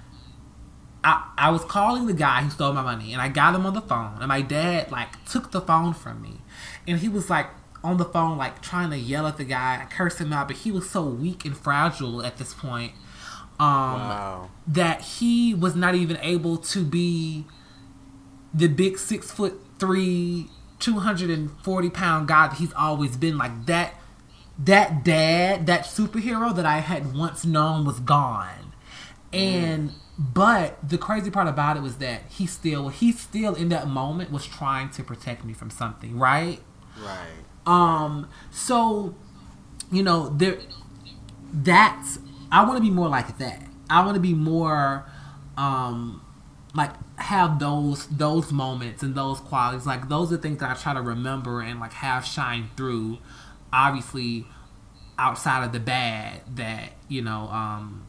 I, I was calling the guy who stole my money and I got him on the phone and my dad like took the phone from me and he was like on the phone, like trying to yell at the guy, curse him out, but he was so weak and fragile at this point um, wow. that he was not even able to be the big six foot three, two hundred and forty pound guy that he's always been. Like that, that dad, that superhero that I had once known was gone, and. Mm. But the crazy part about it was that he still, he still in that moment was trying to protect me from something, right? Right. Um, so you know, there that's I want to be more like that. I want to be more um like have those those moments and those qualities. Like those are things that I try to remember and like have shine through. Obviously, outside of the bad that you know um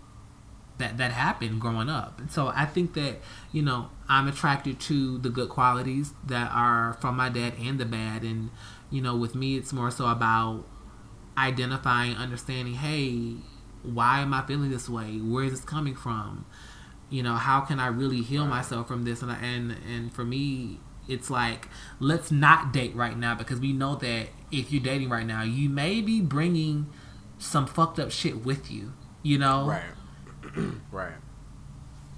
that that happened growing up. And so I think that you know I'm attracted to the good qualities that are from my dad and the bad and you know, with me, it's more so about identifying, understanding, hey, why am I feeling this way? Where is this coming from? You know, how can I really heal myself from this? And and and for me, it's like let's not date right now because we know that if you're dating right now, you may be bringing some fucked up shit with you. You know, right, right.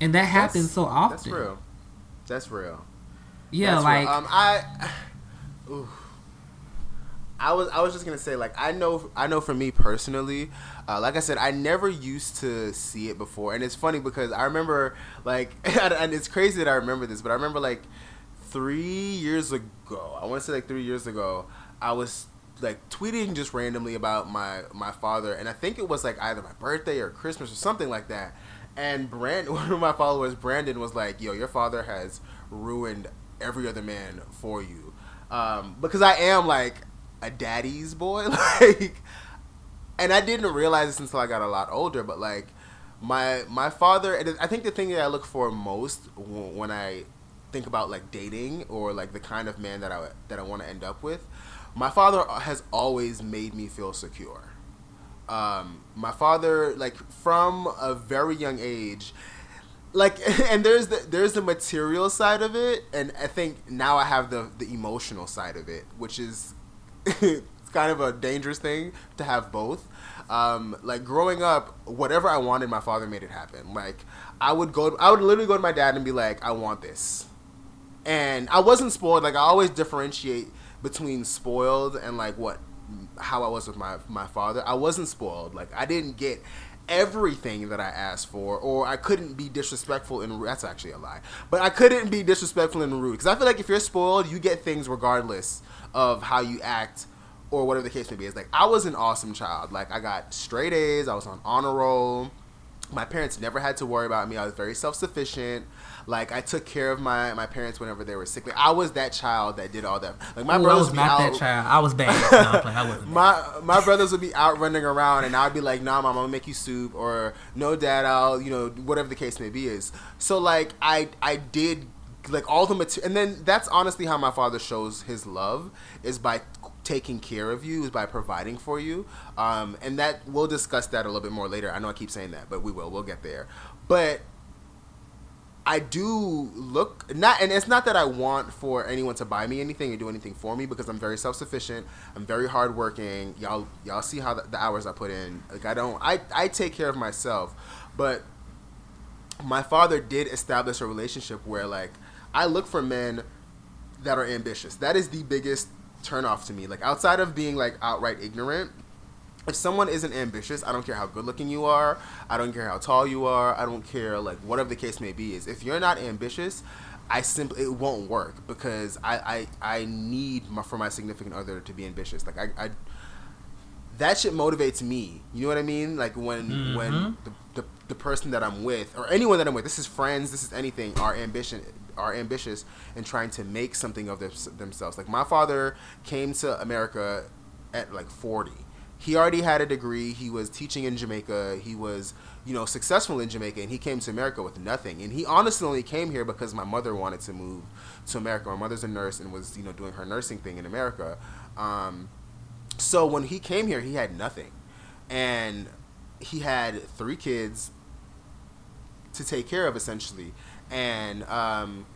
And that happens that's, so often. That's real. That's real. Yeah, that's like real. um, I. Ooh. I was I was just gonna say like I know I know for me personally, uh, like I said, I never used to see it before, and it's funny because I remember like and it's crazy that I remember this, but I remember like three years ago, I want to say like three years ago, I was like tweeting just randomly about my my father, and I think it was like either my birthday or Christmas or something like that. And Brand, one of my followers, Brandon, was like, "Yo, your father has ruined every other man for you." Um, because I am like a daddy's boy, like, and I didn't realize this until I got a lot older. But like, my my father, I think the thing that I look for most when I think about like dating or like the kind of man that I that I want to end up with, my father has always made me feel secure. Um, my father, like from a very young age, like and there's the there's the material side of it and i think now i have the the emotional side of it which is it's kind of a dangerous thing to have both. Um, like growing up whatever i wanted my father made it happen. Like i would go i would literally go to my dad and be like i want this. And i wasn't spoiled. Like i always differentiate between spoiled and like what how i was with my my father. I wasn't spoiled. Like i didn't get everything that I asked for, or I couldn't be disrespectful and that's actually a lie. But I couldn't be disrespectful and rude because I feel like if you're spoiled, you get things regardless of how you act or whatever the case may be. It's like I was an awesome child. Like I got straight A's. I was on honor roll. My parents never had to worry about me. I was very self sufficient. Like I took care of my, my parents whenever they were sick. Like I was that child that did all that. Like my Ooh, brothers I was not out, that child. I was bad. No, I'm. I wasn't. my my brothers would be out running around, and I'd be like, "Nah, mom, I'm gonna make you soup," or "No, dad, I'll," you know, whatever the case may be is. So like, I I did like all the material, and then that's honestly how my father shows his love is by taking care of you, is by providing for you, um, and that we'll discuss that a little bit more later. I know I keep saying that, but we will. We'll get there. But I do look not, and it's not that I want for anyone to buy me anything or do anything for me because I'm very self sufficient. I'm very hardworking. Y'all, y'all see how the, the, hours I put in. Like I don't, I, I take care of myself, but my father did establish a relationship where like I look for men that are ambitious. That is the biggest turnoff to me. Like outside of being like outright ignorant, if someone isn't ambitious, I don't care how good looking you are, I don't care how tall you are, I don't care like whatever the case may be is if you're not ambitious, I simply it won't work because I I, I need my, for my significant other to be ambitious. Like I, I that shit motivates me. You know what I mean? Like when mm-hmm. when the, the the person that I'm with or anyone that I'm with, this is friends, this is anything, are ambition are ambitious and trying to make something of themselves. Like my father came to America at like 40 he already had a degree. He was teaching in Jamaica. He was, you know, successful in Jamaica, and he came to America with nothing. And he honestly only came here because my mother wanted to move to America. My mother's a nurse and was, you know, doing her nursing thing in America. Um, so when he came here, he had nothing, and he had three kids to take care of essentially, and um,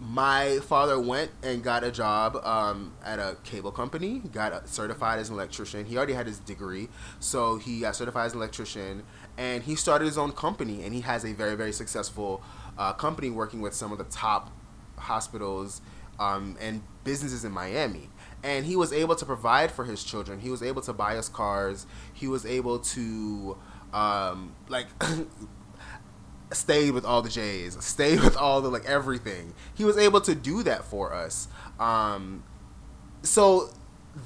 my father went and got a job um, at a cable company, got certified as an electrician. He already had his degree, so he got certified as an electrician, and he started his own company. And he has a very, very successful uh, company working with some of the top hospitals um, and businesses in Miami. And he was able to provide for his children. He was able to buy us cars. He was able to um, like stayed with all the J's, stayed with all the like everything. He was able to do that for us. Um, so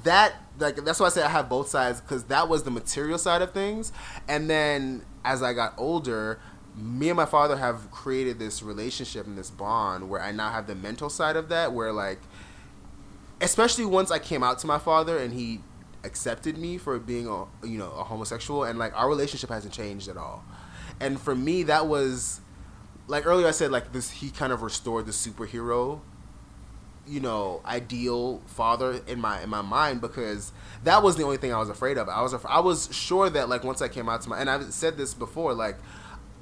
that like that's why I say I have both sides because that was the material side of things, and then as I got older, me and my father have created this relationship and this bond where I now have the mental side of that, where like, especially once I came out to my father and he accepted me for being a you know a homosexual, and like our relationship hasn't changed at all and for me that was like earlier I said like this he kind of restored the superhero you know ideal father in my in my mind because that was the only thing I was afraid of. I was I was sure that like once I came out to my and I've said this before like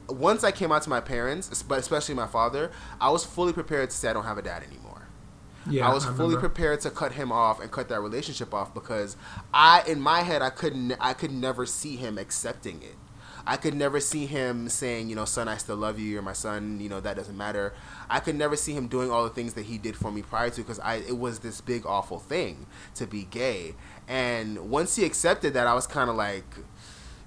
once I came out to my parents, but especially my father, I was fully prepared to say I don't have a dad anymore. Yeah, I was I fully prepared to cut him off and cut that relationship off because I in my head I couldn't I could never see him accepting it. I could never see him saying, you know, son, I still love you. You're my son. You know, that doesn't matter. I could never see him doing all the things that he did for me prior to because I it was this big awful thing to be gay. And once he accepted that, I was kind of like,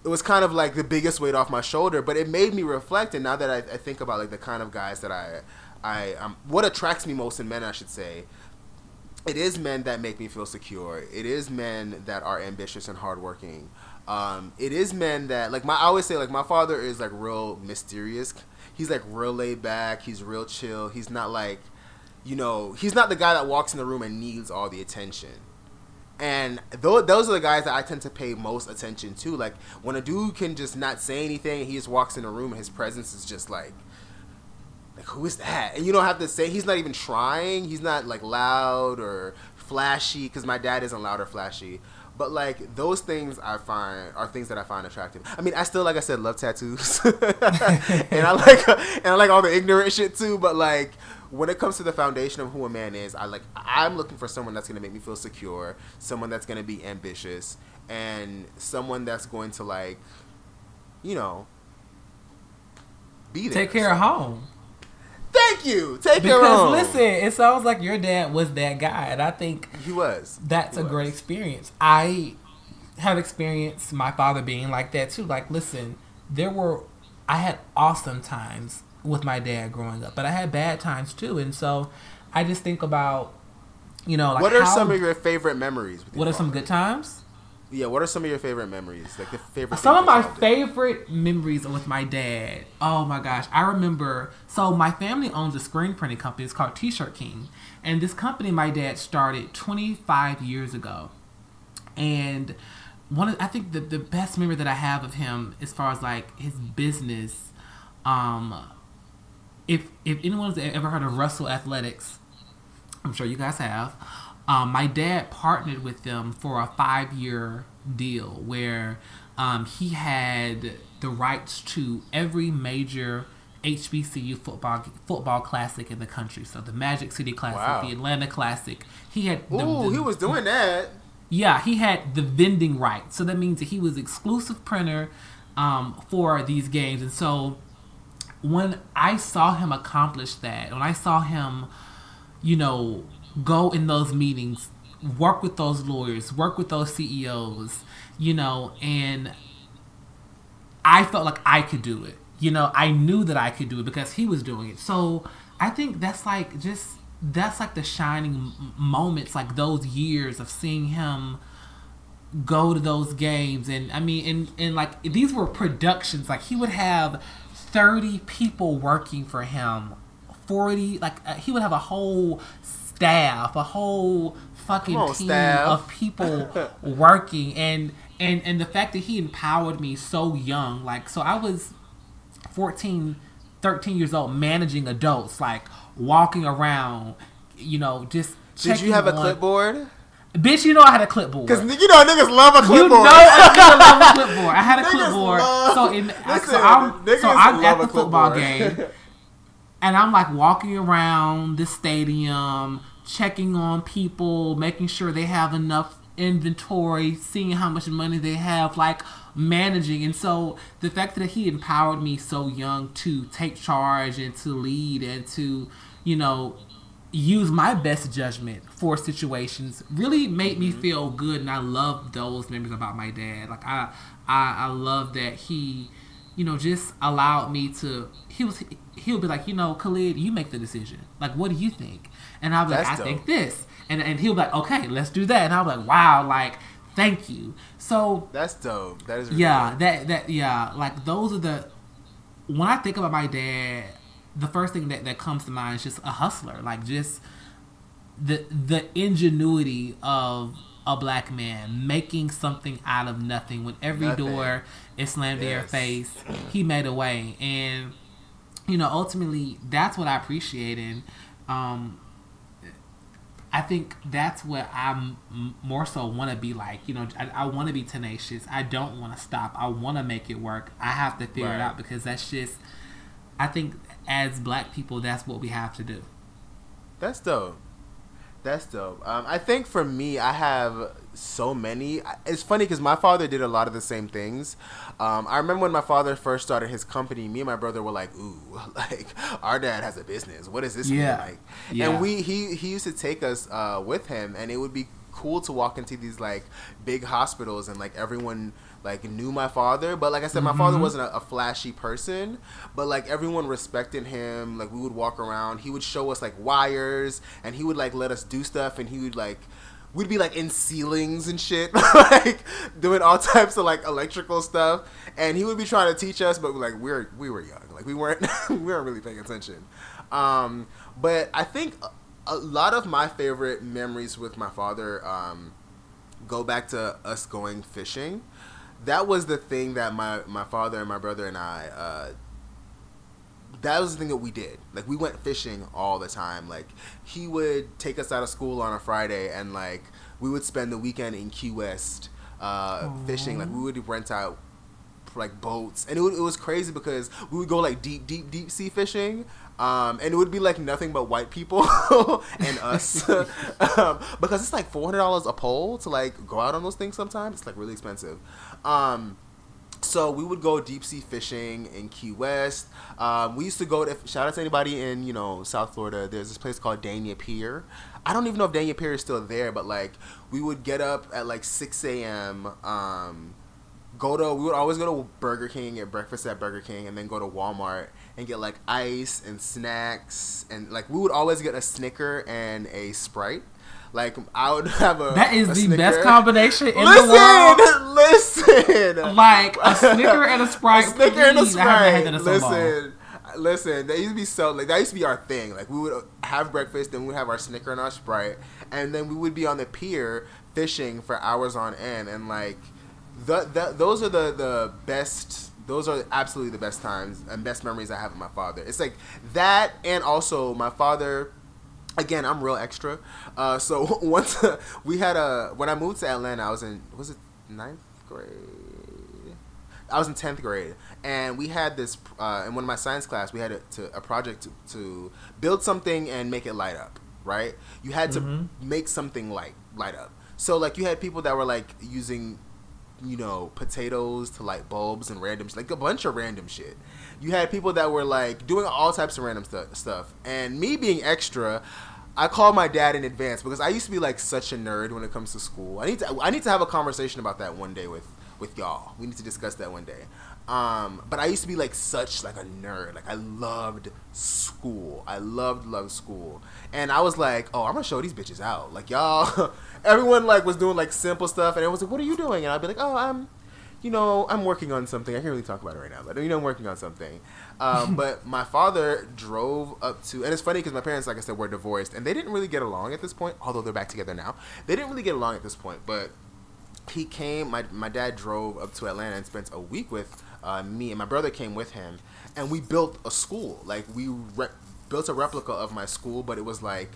it was kind of like the biggest weight off my shoulder. But it made me reflect. And now that I, I think about like the kind of guys that I, I um, what attracts me most in men, I should say, it is men that make me feel secure. It is men that are ambitious and hardworking. Um, it is men that like my I always say like my father is like real mysterious. He's like real laid back. He's real chill. He's not like, you know, he's not the guy that walks in the room and needs all the attention. And those those are the guys that I tend to pay most attention to. Like when a dude can just not say anything, he just walks in the room and his presence is just like, like who is that? And you don't have to say. He's not even trying. He's not like loud or flashy because my dad isn't loud or flashy But like those things I find are things that I find attractive. I mean, I still like I said love tattoos, and I like and I like all the ignorant shit too. But like when it comes to the foundation of who a man is, I like I'm looking for someone that's gonna make me feel secure, someone that's gonna be ambitious, and someone that's going to like, you know, be there. Take care of home. Thank you. Take because, listen, it sounds like your dad was that guy, and I think he was. That's he a was. great experience. I have experienced my father being like that too. Like, listen, there were I had awesome times with my dad growing up, but I had bad times too, and so I just think about, you know, like what are how, some of your favorite memories? what are some good times? Yeah, what are some of your favorite memories? Like the favorite. Some of my favorite memories are with my dad. Oh my gosh, I remember. So my family owns a screen printing company. It's called T-Shirt King, and this company my dad started 25 years ago. And one, of, I think the the best memory that I have of him, as far as like his business, um, if if anyone's ever heard of Russell Athletics, I'm sure you guys have. Um, my dad partnered with them for a five year deal where um, he had the rights to every major HBCU football football classic in the country. So the Magic City Classic, wow. the Atlanta Classic. He had. The, Ooh, the, he was doing that. Yeah, he had the vending rights. So that means that he was exclusive printer um, for these games. And so when I saw him accomplish that, when I saw him, you know, go in those meetings, work with those lawyers, work with those CEOs, you know, and I felt like I could do it. You know, I knew that I could do it because he was doing it. So I think that's like just that's like the shining moments, like those years of seeing him go to those games and I mean and and like these were productions like he would have 30 people working for him 40 like uh, he would have a whole staff, a whole fucking on, team staff. of people working and and and the fact that he empowered me so young like so I was 14 13 years old managing adults like walking around you know just Did you have on, a clipboard? Bitch, you know I had a clipboard. Cause you know niggas love a clipboard. You know a nigga love a clipboard. I had a clipboard. Love, so in listen, so I'm so I'm at the football game and I'm like walking around the stadium, checking on people, making sure they have enough inventory, seeing how much money they have, like managing. And so the fact that he empowered me so young to take charge and to lead and to, you know, use my best judgment for situations really made me mm-hmm. feel good and I love those memories about my dad. Like I I, I love that he, you know, just allowed me to he was he'll be like, you know, Khalid, you make the decision. Like, what do you think? And I'll be like, I think this. And and he'll be like, okay, let's do that. And I'll be like, wow, like, thank you. So that's dope. That is really yeah, dope. that that yeah, like those are the when I think about my dad, the first thing that, that comes to mind is just a hustler. Like just the the ingenuity of a black man making something out of nothing when every nothing. door is slammed yes. in your face he made a way and you know, ultimately, that's what I appreciate, and um, I think that's what I'm more so want to be like. You know, I, I want to be tenacious. I don't want to stop. I want to make it work. I have to figure right. it out because that's just. I think as Black people, that's what we have to do. That's dope. That's dope. Um, I think for me, I have so many. It's funny because my father did a lot of the same things. Um, I remember when my father first started his company, me and my brother were like, "Ooh, like our dad has a business. What is this yeah. mean?" Like, yeah. and we he he used to take us uh, with him, and it would be cool to walk into these like big hospitals and like everyone like knew my father but like i said my mm-hmm. father wasn't a, a, flashy person but like everyone respected him like we would walk around he would show us like wires and he would like let us do stuff and he would like we'd be like in ceilings and shit like doing all types of like electrical stuff. And he would be trying to teach us but like we're we were young. Like we weren't we weren't really paying attention. Um but i think a lot of my favorite memories with my father um, go back to us going fishing. That was the thing that my my father and my brother and I uh, that was the thing that we did. Like we went fishing all the time. Like he would take us out of school on a Friday, and like we would spend the weekend in Key West uh, fishing. Like we would rent out like boats, and it, would, it was crazy because we would go like deep, deep, deep sea fishing. Um, and it would be like nothing but white people and us um, because it's like four hundred dollars a pole to like go out on those things. Sometimes it's like really expensive. Um, so we would go deep sea fishing in Key West. Um, we used to go to shout out to anybody in you know South Florida. There's this place called Dania Pier. I don't even know if Dania Pier is still there, but like we would get up at like six a.m. Um, go to we would always go to Burger King get breakfast at Burger King, and then go to Walmart and get like ice and snacks, and like we would always get a Snicker and a Sprite. Like I would have a that is a the Snicker. best combination in listen, the world. Listen, listen. Like a Snicker and a Sprite. a Snicker and a please. I had Sprite. so. Listen, listen. That used to be so like that used to be our thing. Like we would have breakfast, then we'd have our Snicker and our Sprite, and then we would be on the pier fishing for hours on end. And like the, the those are the the best. Those are absolutely the best times and best memories I have with my father. It's like that, and also my father again i'm real extra. Uh, so once we had a when i moved to atlanta i was in was it ninth grade? I was in 10th grade. And we had this uh, in one of my science class we had a, to, a project to, to build something and make it light up right? You had to Mhm. make something light light up. So like you had people that were like using you know potatoes to light bulbs and random like a bunch of random shit. You had people that were like doing all types of random stu- stuff. And me being extra i called my dad in advance because i used to be like such a nerd when it comes to school. I need to i need to have a conversation about that one day with with y'all. We need to discuss that one day um, but i used to be like such like a nerd like i loved school i loved loved school and i was like oh i'm gonna show these bitches out like y'all everyone like was doing like simple stuff and it was like what are you doing and i'd be like oh i'm you know, I'm working on something. I can't really talk about it right now, but you know, I'm working on something. Um, but my father drove up to, and it's funny because my parents, like I said, were divorced, and they didn't really get along at this point. Although they're back together now, they didn't really get along at this point. But he came. My my dad drove up to Atlanta and spent a week with uh, me, and my brother came with him, and we built a school. Like we re- built a replica of my school, but it was like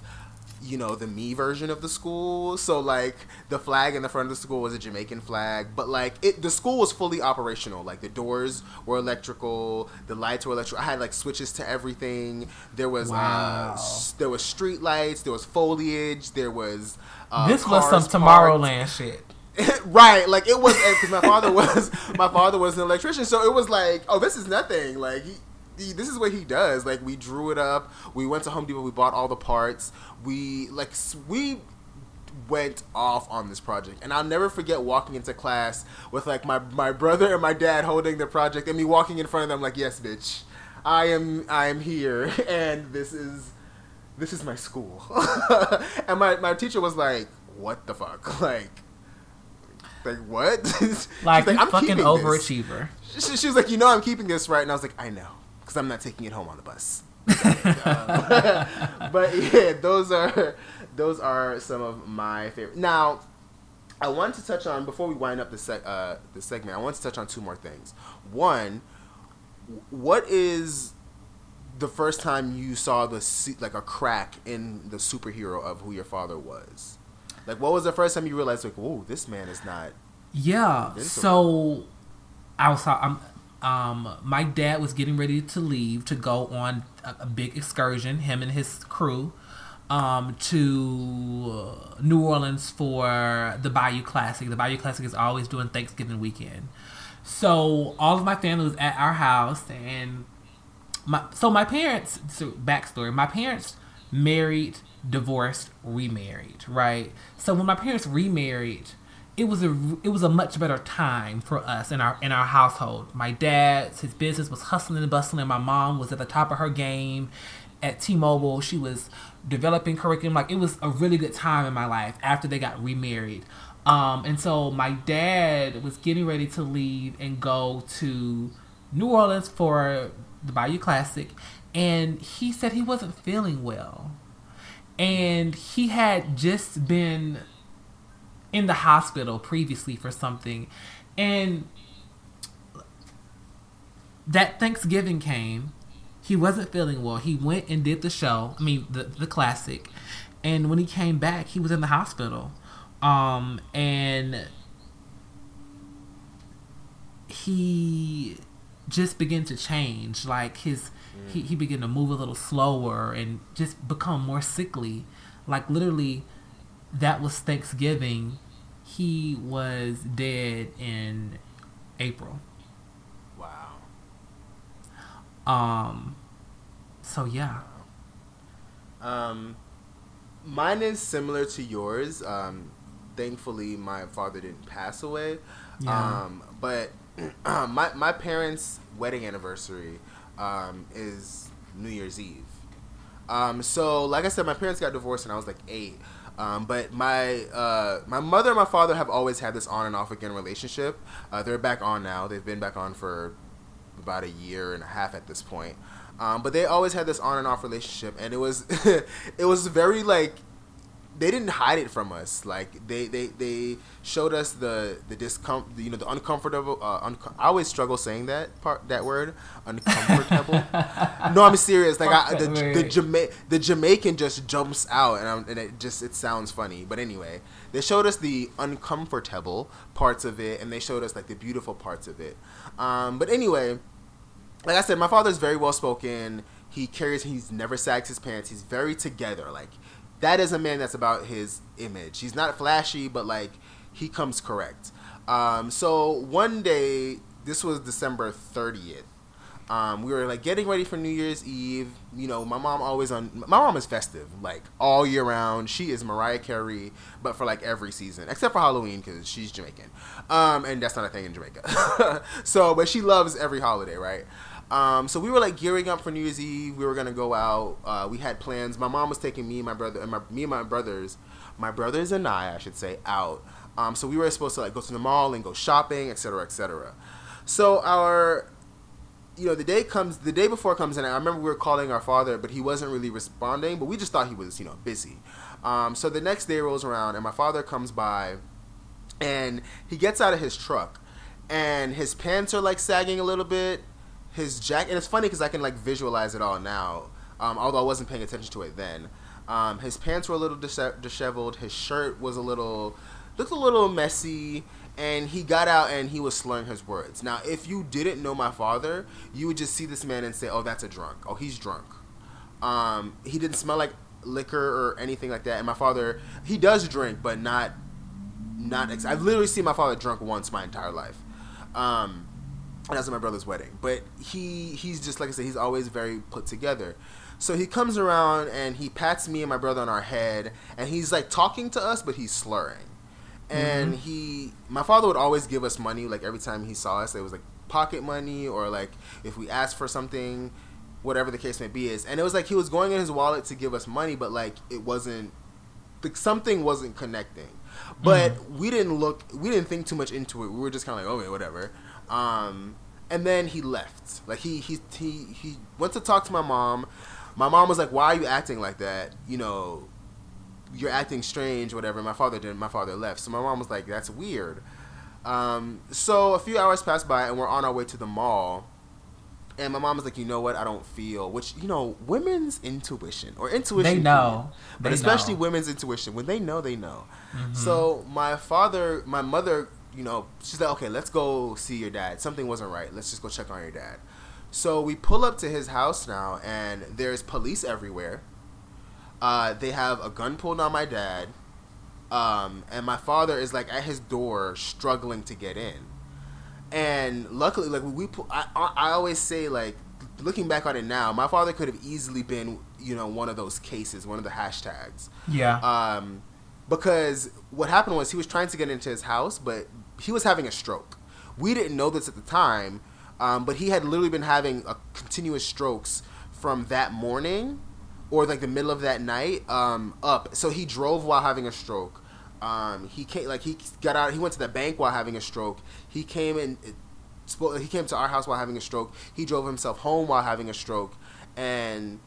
you know the me version of the school so like the flag in the front of the school was a jamaican flag but like it the school was fully operational like the doors were electrical the lights were electrical i had like switches to everything there was Wow. uh s- there was street lights there was foliage there was uh, this was some cars parked. Tomorrowland shit. right like it was eh, because my father was my father was an electrician so it was like oh this is nothing like he, he, this is what he does like we drew it up we went to home depot we bought all the parts we like we went off on this project and i'll never forget walking into class with like my, my brother and my dad holding the project and me walking in front of them like yes bitch i am i am here and this is this is my school. And my, my teacher was like what the fuck? Like like what? She's Like, you fucking keeping this." overachiever. She, she was like, you know, I'm keeping this right, and I was like, I know, because I'm not taking it home on the bus. Uh, but yeah, those are those are some of my favorite. Now, I want to touch on before we wind up the seg- uh, the segment. I want to touch on two more things. One, what is the first time you saw the like a crack in the superhero of who your father was? Like, what was the first time you realized, like, whoa, this man is not Yeah. Invincible. So I was um, um my dad was getting ready to leave to go on a, a big excursion, him and his crew, um, to uh, New Orleans for the Bayou Classic. The Bayou Classic is always doing Thanksgiving weekend. So all of my family was at our house and my so my parents so backstory my parents married divorced remarried right? So when my parents remarried it was a it was a much better time for us in our in our household. My dad's his business was hustling and bustling. My mom was at the top of her game at T-Mobile. She was developing curriculum. Like it was a really good time in my life after they got remarried. Um, and so my dad was getting ready to leave and go to New Orleans for the Bayou Classic, and he said he wasn't feeling well. And he had just been in the hospital previously for something. And that Thanksgiving came. he wasn't feeling well. He went and did the show. I mean, the the classic. And when he came back, he was in the hospital. Um, and he just began to change. Like his, mm. he, he began to move a little slower and just become more sickly. Like literally, that was Thanksgiving. He was dead in April. Wow. Um. So yeah. Um, mine is similar to yours. Um, thankfully, my father didn't pass away. Yeah. Um, but my my parents' wedding anniversary um, is New Year's Eve. Um, so, like I said, my parents got divorced when I was like eight. Um, but my uh, my mother and my father have always had this on and off again relationship. Uh, they're back on now. They've been back on for about a year and a half at this point. Um, but they always had this on and off relationship, and it was it was very like they didn't hide it from us. Like they they, they showed us the the discomfort, you know, the uncomfortable. Uh, I always struggle saying that part, that word, uncomfortable. no, I'm serious. Like I, the the, Jama- the Jamaican just jumps out, and, I'm, and it just it sounds funny. But anyway, they showed us the uncomfortable parts of it, and they showed us like the beautiful parts of it. Um, but anyway, like I said, my father's very well spoken. He carries. He's never sags his pants. He's very together. Like that is a man that's about his image. He's not flashy, but like he comes correct. Um, so one day, this was December 30th. Um, we were like getting ready for New Year's Eve. You know, my mom always on. My mom is festive, like all year round. She is Mariah Carey, but for like every season except for Halloween because she's Jamaican, um, and that's not a thing in Jamaica. so, but she loves every holiday, right? Um, so we were like gearing up for New Year's Eve. We were gonna go out. Uh, we had plans. My mom was taking me, and my brother, and my me and my brothers, my brothers and I, I should say, out. Um, so we were supposed to like go to the mall and go shopping, etc., etc. So our, you know, the day comes, the day before comes, and I remember we were calling our father, but he wasn't really responding. But we just thought he was, you know, busy. Um, so the next day rolls around, and my father comes by, and he gets out of his truck, and his pants are like sagging a little bit his jacket, and it's funny because I can like visualize it all now. Um, although I wasn't paying attention to it then. Um, his pants were a little disheveled. His shirt was a little looked a little messy, and he got out and he was slurring his words. Now, if you didn't know my father, you would just see this man and say, "Oh, that's a drunk. Oh, he's drunk." Um, he didn't smell like liquor or anything like that. And my father, he does drink, but not not. Ex- I've literally seen my father drunk once my entire life. Um, that's at my brother's wedding. But he he's just like I said, he's always very put together. So he comes around and he pats me and my brother on our head, and he's like talking to us, but he's slurring. And mm-hmm. he, my father would always give us money, like every time he saw us. It was like pocket money, or like if we asked for something, whatever the case may be. Is and it was like he was going in his wallet to give us money, but like it wasn't, like something wasn't connecting. But mm-hmm. we didn't look, we didn't think too much into it. We were just kind of like, okay, whatever. Um, and then he left. Like he he he he went to talk to my mom. My mom was like, "Why are you acting like that? You know, you're acting strange, whatever." My father didn't. My father left. So my mom was like, "That's weird." Um, so a few hours passed by, and we're on our way to the mall. And my mom was like, "You know what? I don't feel." Which you know, women's intuition or intuition. They know, but they especially know. women's intuition. When they know, they know. Mm-hmm. So my father, my mother you know, she's like, okay, let's go see your dad. Something wasn't right. Let's just go check on your dad. So we pull up to his house now, and there's police everywhere. Uh, they have a gun pulled on my dad, um, and my father is like at his door, struggling to get in. And luckily, like we, pull, I, I always say, like looking back on it now, my father could have easily been, you know, one of those cases, one of the hashtags. Yeah. Um, because what happened was he was trying to get into his house, but he was having a stroke. We didn't know this at the time, um, but he had literally been having a continuous strokes from that morning or like the middle of that night um, up. So he drove while having a stroke. Um, he came like he got out. He went to the bank while having a stroke. He came and he came to our house while having a stroke. He drove himself home while having a stroke, and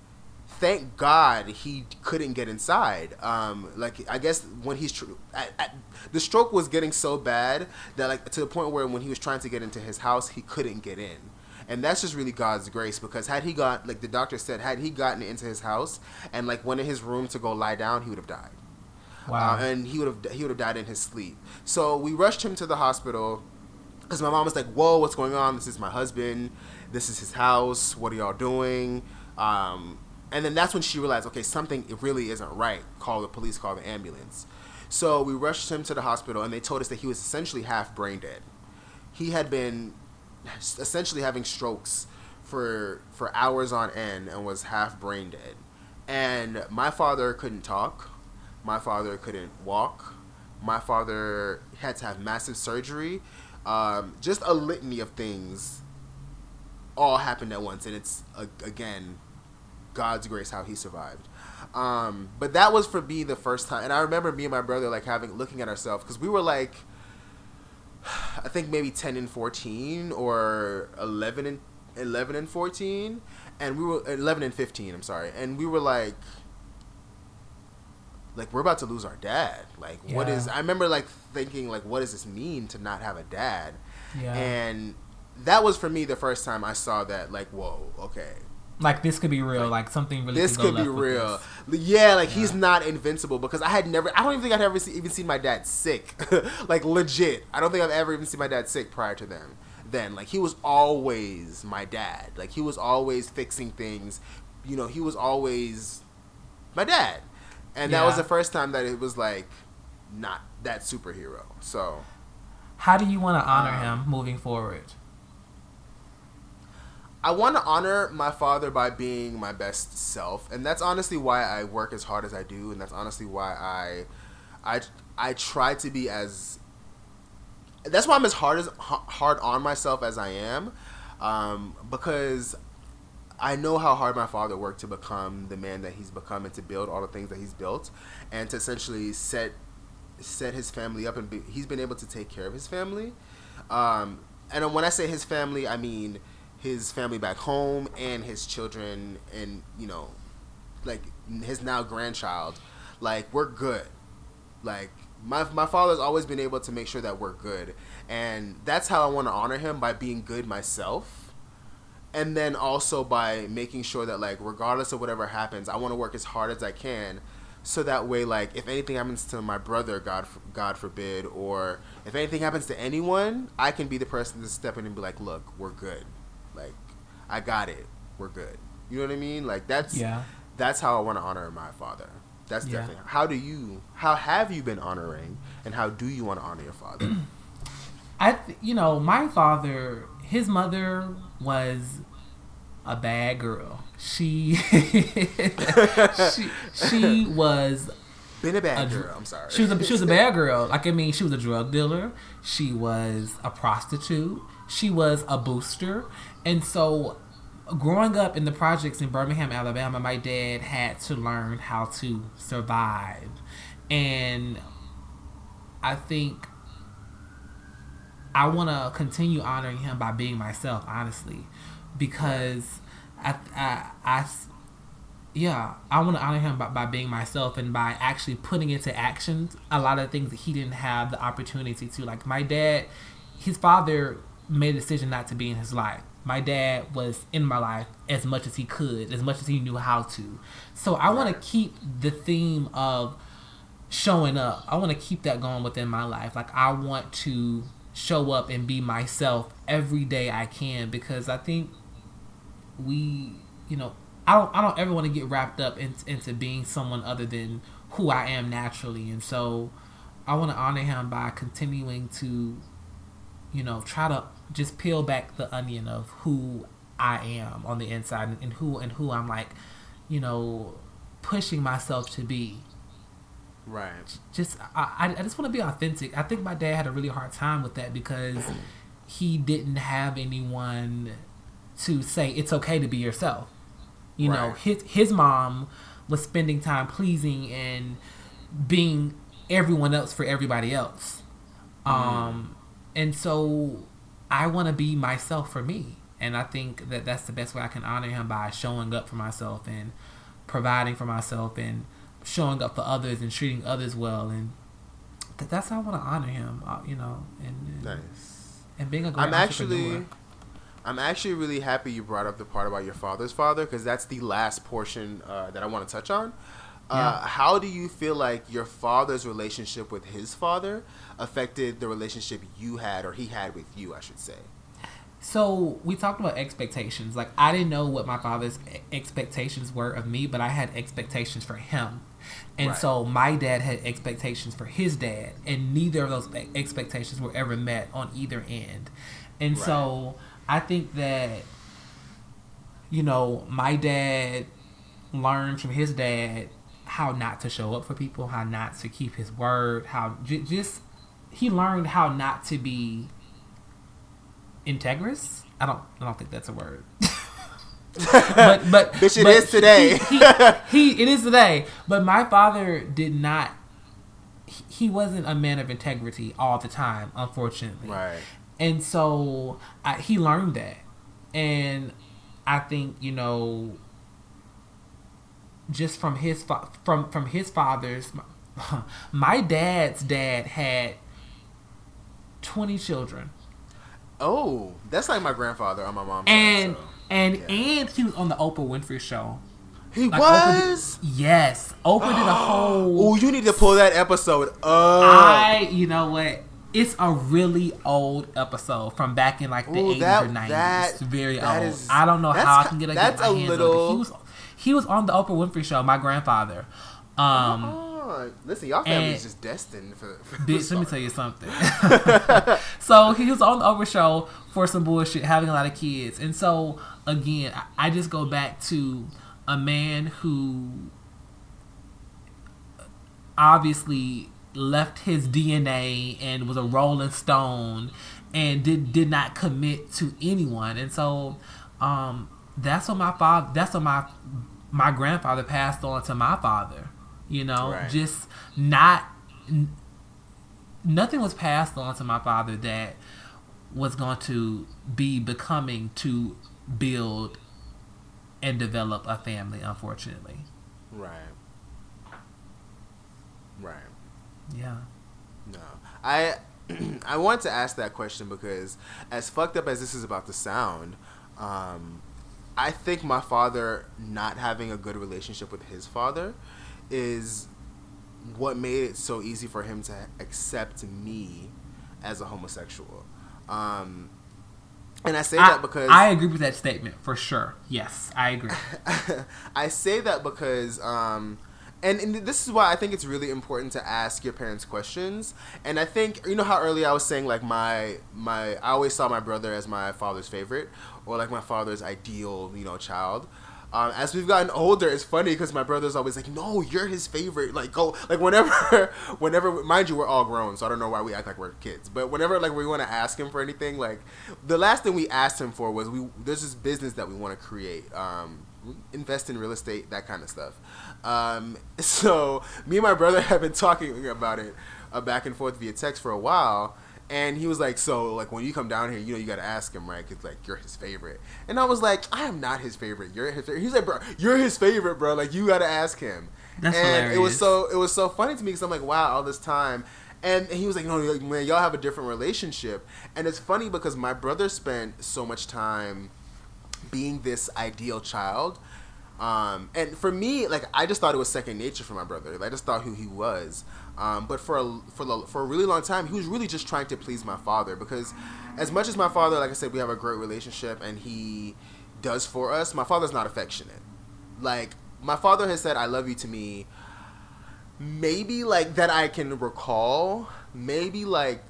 thank God he couldn't get inside. Um, like I guess when he's tr- at, at, the stroke was getting so bad that like to the point where when he was trying to get into his house, he couldn't get in. and that's just really God's grace because had he got like the doctor said, had he gotten into his house and like went in his room to go lie down, he would have died. Wow. Uh, and he would have he would have died in his sleep. So we rushed him to the hospital because my mom was like, "Whoa, what's going on? This is my husband. This is his house. What are y'all doing?" Um, and then that's when she realized, okay, something really isn't right. Call the police. Call the ambulance. So we rushed him to the hospital, and they told us that he was essentially half brain dead. He had been essentially having strokes for for hours on end and was half brain dead. And my father couldn't talk. My father couldn't walk. My father had to have massive surgery. Um, just a litany of things all happened at once, and it's again God's grace how he survived. Um, but that was for me the first time, and I remember me and my brother like having looking at ourselves because we were like, I think maybe ten and fourteen or eleven and eleven and fourteen, and we were eleven and fifteen. I'm sorry, and we were like like we're about to lose our dad. Like yeah. what is I remember like thinking like what does this mean to not have a dad? Yeah. And that was for me the first time I saw that like whoa, okay. Like this could be real, like, like something really. This could, could be real. Yeah, like yeah. he's not invincible because I had never. I don't even think I'd ever see, even seen my dad sick. like legit, I don't think I've ever even seen my dad sick prior to them. Then, like he was always my dad. Like he was always fixing things. You know, he was always my dad and yeah. that was the first time that it was like not that superhero. So, how do you want to honor um, him moving forward? I want to honor my father by being my best self, and that's honestly why I work as hard as I do, and that's honestly why I, I, I try to be as. That's why I'm as hard as hard on myself as I am, um, because I know how hard my father worked to become the man that he's become and to build all the things that he's built and to essentially set set his family up and be, he's been able to take care of his family. Um, and when I say his family, I mean his family back home and his children and you know like his now grandchild. Like we're good. Like my my father's always been able to make sure that we're good. And that's how I want to honor him by being good myself and then also by making sure that like regardless of whatever happens i want to work as hard as i can so that way like if anything happens to my brother god god forbid or if anything happens to anyone i can be the person to step in and be like look we're good i got it we're good you know what i mean like that's yeah that's how i want to honor my father that's yeah. definitely how do you how have you been honoring and how do you want to honor your father i th- you know my father his mother was a bad girl. She she, she was been a bad a, girl. I'm sorry. She was a, she was a bad girl. Like I mean, she was a drug dealer. She was a prostitute. She was a booster. And so, growing up in the projects in Birmingham, Alabama, my dad had to learn how to survive. And I think I want to continue honoring him by being myself, honestly, because I, I, I yeah, I want to honor him by, by being myself and by actually putting into action a lot of things that he didn't have the opportunity to. Like my dad, his father made a decision not to be in his life. My dad was in my life as much as he could, as much as he knew how to. So I want to keep the theme of showing up. I want to keep that going within my life. Like I want to show up and be myself every day I can because I think we, you know, I don't I don't ever want to get wrapped up in, into being someone other than who I am naturally, and so I want to honor him by continuing to, you know, try to just peel back the onion of who I am on the inside and, who and who I'm like, you know, pushing myself to be Right. Just I, I just want to be authentic. I think my dad had a really hard time with that because he didn't have anyone to say it's okay to be yourself. You right. know, his his mom was spending time pleasing and being everyone else for everybody else. Mm. Um and so I want to be myself for me. And I think that that's the best way I can honor him by showing up for myself and providing for myself and showing up for others and treating others well, and th- that's how I want to honor him. Uh, you know, and, and, nice. And being a great I'm actually. I'm actually really happy you brought up the part about your father's father because that's the last portion uh, that I want to touch on. Uh, Yeah. How do you feel like your father's relationship with his father affected the relationship you had or he had with you? I should say. So we talked about expectations. Like I didn't know what my father's expectations were of me, but I had expectations for him. And Right. so my dad had expectations for his dad, and neither of those expectations were ever met on either end. And so I think that you know, my dad learned from his dad how not to show up for people, how not to keep his word, how j- just he learned how not to be integrous. I don't. I don't think that's a word. but but Bitch, it but is today. He, he, he it is today. But my father did not. he- wasn't a man of integrity all the time, unfortunately. Right. And so I, he learned that, and I think you know, just from his fa- from from his father's, my dad's dad had twenty children, Oh, that's like my grandfather on my mom's and side. so. and yeah. and he was on the Oprah Winfrey show. He Like, Oprah did- was. yes, Oprah did a whole. Oh, you need to pull that episode up. I, you know what? It's a really old episode from back in like the eighties or nineties. Very that old. is- I don't know how I can get, a, that's a little- on it. He was he was on the Oprah Winfrey show. My grandfather. Um, Oh, listen, y'all family and- is just destined for. for bitch, let me tell you something. so he was on the Oprah show for some bullshit, having a lot of kids, and so again, I, I just go back to a man who obviously left his DNA and was a Rolling Stone and did did not commit to anyone, and so um, that's what my father. That's what my my grandfather passed on to my father. You know, Right. just not n- nothing was passed on to my father that was going to be becoming to build and develop a family. Unfortunately, Right. Right. yeah. No, I I want to ask that question because as fucked up as this is about to sound, um, I think my father not having a good relationship with his father is what made it so easy for him to accept me as a homosexual. Um, and I say I, that because I agree with that statement for sure. Yes, I agree. I say that because, um, and, and this is why I think it's really important to ask your parents questions. And I think you know how earlier I was saying like my my I always saw my brother as my father's favorite or like my father's ideal you know child. Um, as we've gotten older, it's funny because my brother's always like, "No, you're his favorite." Like, go like whenever, whenever. Mind you, we're all grown, so I don't know why we act like we're kids. But whenever like we want to ask him for anything, like the last thing we asked him for was we there's this business that we want to create, um, invest in real estate, that kind of stuff. Um, so me and my brother have been talking about it uh, back and forth via text for a while. And he was like, "So, like, when you come down here, you know, you gotta ask him, right? Cause like you're his favorite." And I was like, "I am not his favorite. You're his favorite." He's like, "Bro, you're his favorite, bro. Like, you gotta ask him." That's and it was so it was so funny to me because I'm like, "Wow, all this time." And he was like, "No, like, man, y'all have a different relationship." And it's funny because my brother spent so much time being this ideal child. Um, and for me, like I just thought it was second nature for my brother. I just thought who he was. Um, but for a, for the, for a really long time, he was really just trying to please my father because, as much as my father, like I said, we have a great relationship and he does for us. My father's not affectionate. Like my father has said, "I love you" to me. Maybe like that I can recall. Maybe like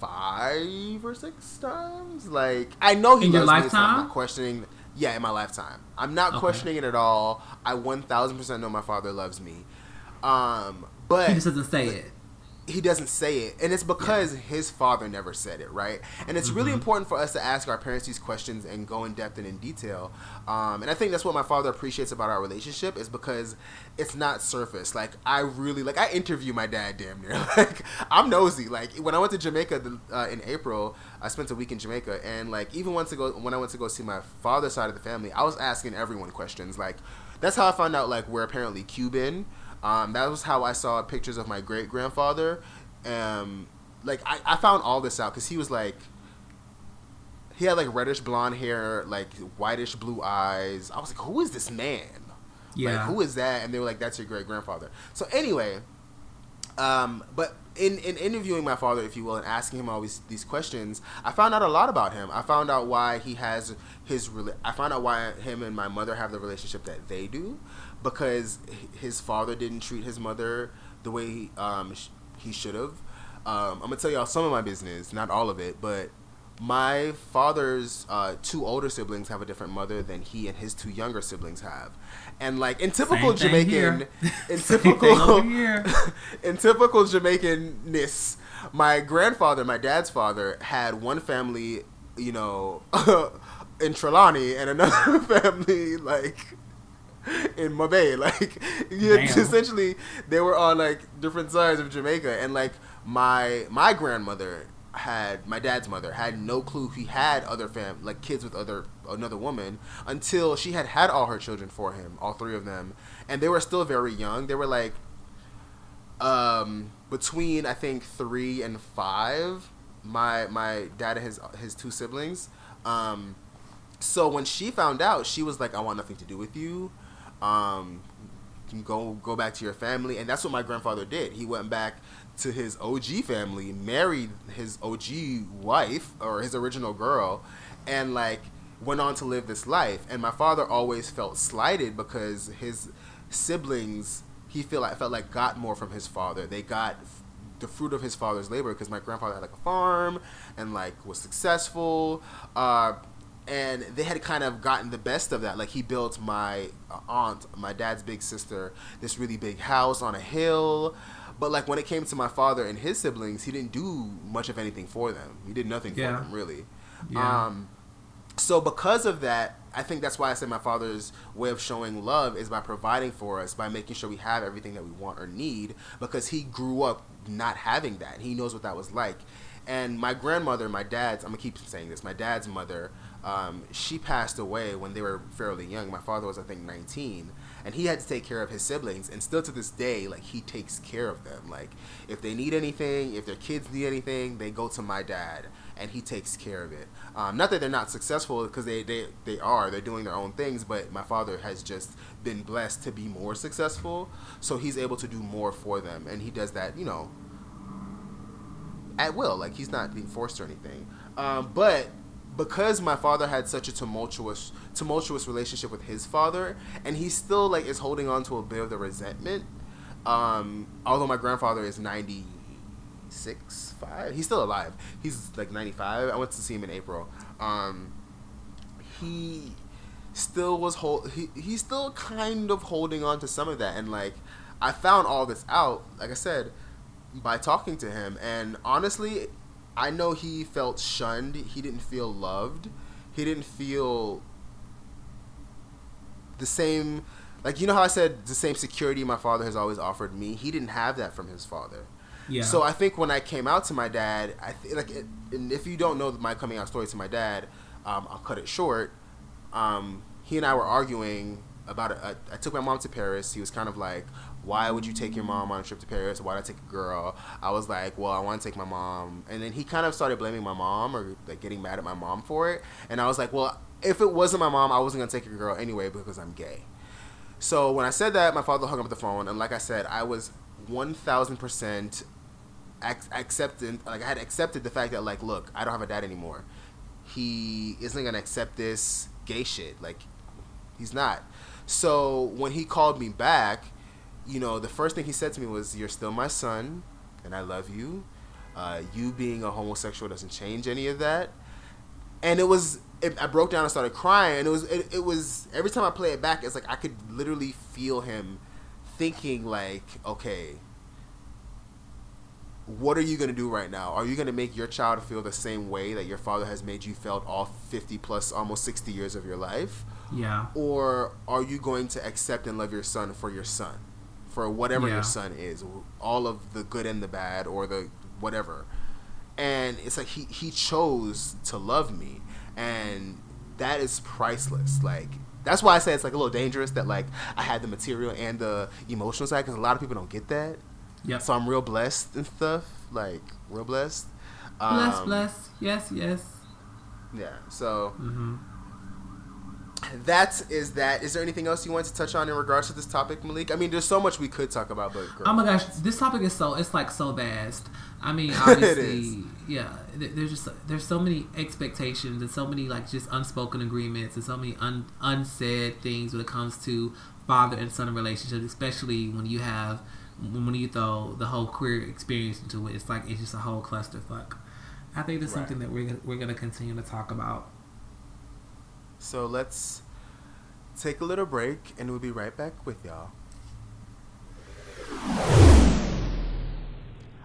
five or six times. Like I know he In your loves me, so I'm not questioning. Yeah, in my lifetime, I'm not Okay. questioning it at all. I 1,000 percent know my father loves me. Um, but He just doesn't say it. he doesn't say it and it's because his father never said it right? And it's really Mm-hmm. important for us to ask our parents these questions and go in depth and in detail um, and i think that's what my father appreciates about our relationship is because it's not surface. Like i really like i interview my dad damn near. Like i'm nosy. Like when i went to jamaica the, uh, in april i spent a week in jamaica and like even once to go when i went to go see my father's side of the family i was asking everyone questions. Like that's how i found out like we're apparently cuban um, that was how I saw pictures of my great grandfather. Um, like I, I found all this out because he was like, he had like reddish blonde hair, like whitish blue eyes. I was like, who is this man? Yeah. Like, who is that? And they were like, that's your great grandfather. So anyway, um, but in, in interviewing my father, if you will, and asking him all these, these questions, I found out a lot about him. I found out why he has his. I found out why him and my mother have the relationship that they do, because his father didn't treat his mother the way he, um, he should have. Um, I'm gonna tell y'all some of my business, not all of it, but my father's uh, two older siblings have a different mother than he and his two younger siblings have, and like in typical Jamaican, in typical in typical Jamaicanness, my grandfather, my dad's father, had one family, you know, in Trelawny, and another family like in MoBay. Like, yeah, Damn. essentially, they were on like different sides of Jamaica, and like my my grandmother had my dad's mother had no clue he had other fam like kids with other another woman until she had had all her children for him all three of them and they were still very young they were like um between i think three and five my my dad and his his two siblings um so when she found out she was like i want nothing to do with you um go go back to your family. And that's what my grandfather did. He went back to his og family married his og wife or his original girl and like went on to live this life. And my father always felt slighted because his siblings he feel like felt like got more from his father. They got the fruit of his father's labor because my grandfather had like a farm and like was successful. Uh, and they had kind of gotten the best of that. Like he built my uh, aunt my dad's big sister this really big house on a hill. But like when it came to my father and his siblings he didn't do much of anything for them. He did nothing Yeah. for them really. Yeah. um so because of that i think that's why i said my father's way of showing love is by providing for us by making sure we have everything that we want or need because he grew up not having that. He knows what that was like. And my grandmother my dad's i'm gonna keep saying this my dad's mother um, she passed away when they were fairly young. My father was i think 19 and he had to take care of his siblings and still to this day like he takes care of them. Like if they need anything if their kids need anything they go to my dad and he takes care of it. Um, not that they're not successful because they, they they are. They're doing their own things but my father has just been blessed to be more successful so he's able to do more for them and he does that you know at will. Like he's not being forced or anything. Um, but because my father had such a tumultuous tumultuous relationship with his father and he still like is holding on to a bit of the resentment um, although my grandfather is 96 5 he's still alive. He's like 95 i went to see him in april. Um, he still was hold he, he's still kind of holding on to some of that and like i found all this out like i said by talking to him and honestly i know he felt shunned he didn't feel loved he didn't feel the same like you know how i said the same security my father has always offered me he didn't have that from his father Yeah. so I think when I came out to my dad, I th- like, it, and if you don't know my coming out story to my dad, um, I'll cut it short. Um, he and I were arguing about it. I, I took my mom to Paris. He was kind of like, "Why would you take your mom on a trip to Paris? Why'd I take a girl?" I was like, "Well, I want to take my mom," and then he kind of started blaming my mom or like getting mad at my mom for it. And I was like, "Well, if it wasn't my mom, I wasn't gonna take a girl anyway because I'm gay." So when I said that, my father hung up the phone, and like I said, I was one thousand percent ac- accepted. Like I had accepted the fact that like, look, I don't have a dad anymore. He isn't gonna accept this gay shit. Like, he's not. So when he called me back, you know, the first thing he said to me was, "You're still my son, and I love you. Uh, you being a homosexual doesn't change any of that." And it was, it, I broke down and started crying. And it was, it, it was every time I play it back, it's like I could literally feel him thinking, like, okay, what are you going to do right now? Are you going to make your child feel the same way that your father has made you felt all 50 plus almost 60 years of your life? yeah. Or are you going to accept and love your son for your son? For whatever Yeah. your son is, all of the good and the bad or the whatever. And it's like he he chose to love me and that is priceless. Like that's why I say it's like a little dangerous that like I had the material and the emotional side because a lot of people don't get that. Yep. So I'm real blessed and stuff. Like real blessed. bless, Um, bless. Yes, yes. Yeah. So Mm-hmm. That is that. Is there anything else you want to touch on in regards to this topic, Malik? I mean, there's so much we could talk about, but girl. Oh my gosh, this topic is so it's like so vast. I mean, obviously, yeah. There's just there's so many expectations and so many like just unspoken agreements and so many un, unsaid things when it comes to father and son relationships, especially when you have when you throw the whole queer experience into it. It's like it's just a whole clusterfuck. I think that's Right. something that we're we're gonna continue to talk about. So let's take a little break, and we'll be right back with y'all.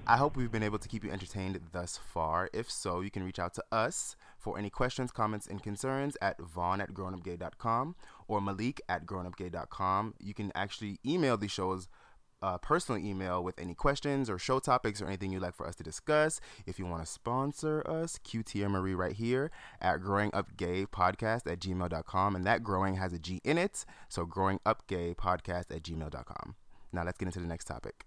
I hope we've been able to keep you entertained thus far. If so, you can reach out to us for any questions, comments, and concerns at vaun at grownupgay.com or malik at grownupgay.com. You can actually email the show's personal email with any questions or show topics or anything you'd like for us to discuss. If you want to sponsor us, QT Marie right here at Growing Up Gay Podcast at gmail.com. And that growing has a G in it. So growing up gay podcast at gmail.com. Now let's get into the next topic.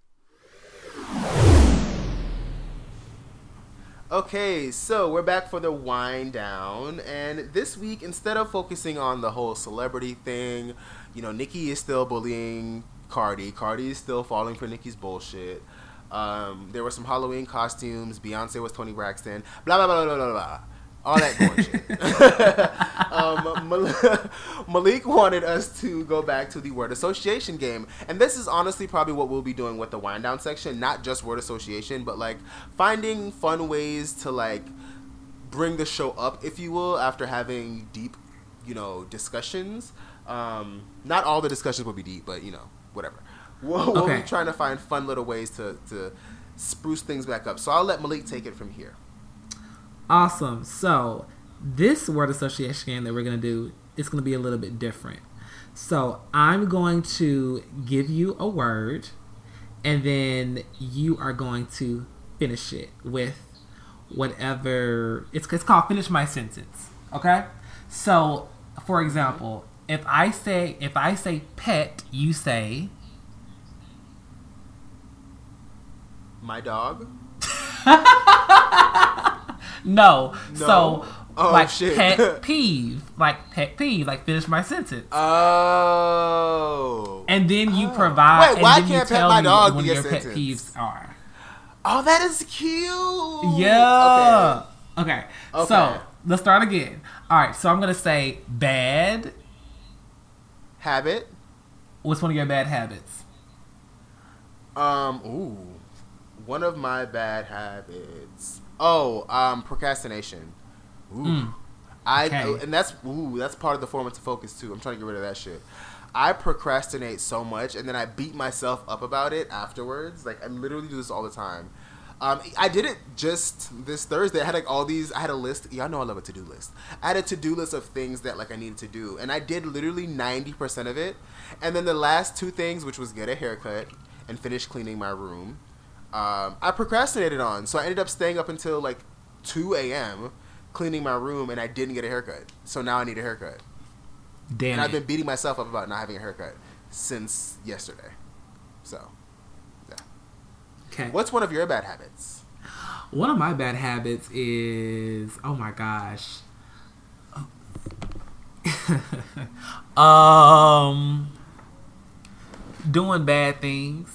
Okay, so we're back for the wind down, and this week, instead of focusing on the whole celebrity thing, you know, Nicki is still bullying Cardi. Cardi is still falling for Nicki's bullshit. Um, there were some Halloween costumes. Beyonce was Toni Braxton. Blah blah blah blah blah blah. All that bullshit. um, Mal- Malik wanted us to go back to the word association game, and this is honestly probably what we'll be doing with the wind down section. Not just word association, but like finding fun ways to like bring the show up, if you will, after having deep, you know, discussions. Um, not all the discussions will be deep, but you know, whatever. We'll, we'll Okay. be trying to find fun little ways to to spruce things back up. So I'll let Malik take it from here. Awesome. So this word association game that we're gonna do is gonna be a little bit different. So I'm going to give you a word, and then you are going to finish it with whatever it's it's called finish my sentence. Okay. So for example, if I say if I say pet, you say My dog. no. No? So Oh, like shit. pet peeve, like pet peeve, like finish my sentence. Oh. and then you Oh. provide. Wait, and why then you can't Pet My Dog what be a your pet peeves are? oh, that is cute. Yeah. Okay. Okay. So let's start again. All right. So I'm gonna say bad. Habit. What's one of your bad habits? Um. Ooh. One of my bad habits. Oh. Um. Procrastination. Ooh. Mm. I Okay. and that's ooh. That's part of the formative focus too. I'm trying to get rid of that shit. I procrastinate so much, and then I beat myself up about it afterwards. Like I literally do this all the time. Um, I did it just this Thursday. I had like all these. I had a list. Y'all know I love a to do list. I had a to do list of things that like I needed to do, and I did literally ninety percent of it. And then the last two things, which was get a haircut and finish cleaning my room, um, I procrastinated on. So I ended up staying up until like two a.m. cleaning my room, and I didn't get a haircut. So now I need a haircut, Damn and. I've been beating myself up about not having a haircut since yesterday. So, okay. what's one of your bad habits? One of my bad habits is oh my gosh. um doing bad things.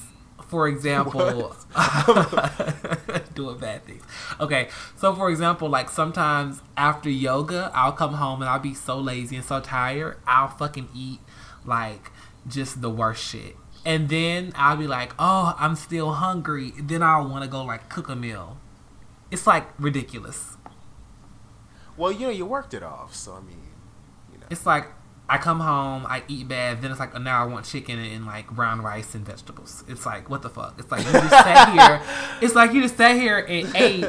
For example, doing bad things. Okay, so for example, like sometimes after yoga, I'll come home and I'll be so lazy and so tired, I'll fucking eat like just the worst shit. And then I'll be like, oh, I'm still hungry. Then I'll want to go like cook a meal. It's like ridiculous. Well, you know, you worked it off, so I mean, you know. It's like I come home, I eat bad, then it's like oh, now I want chicken and, like brown rice and vegetables. It's like what the fuck? It's like you just sat here. It's like you just sat here and ate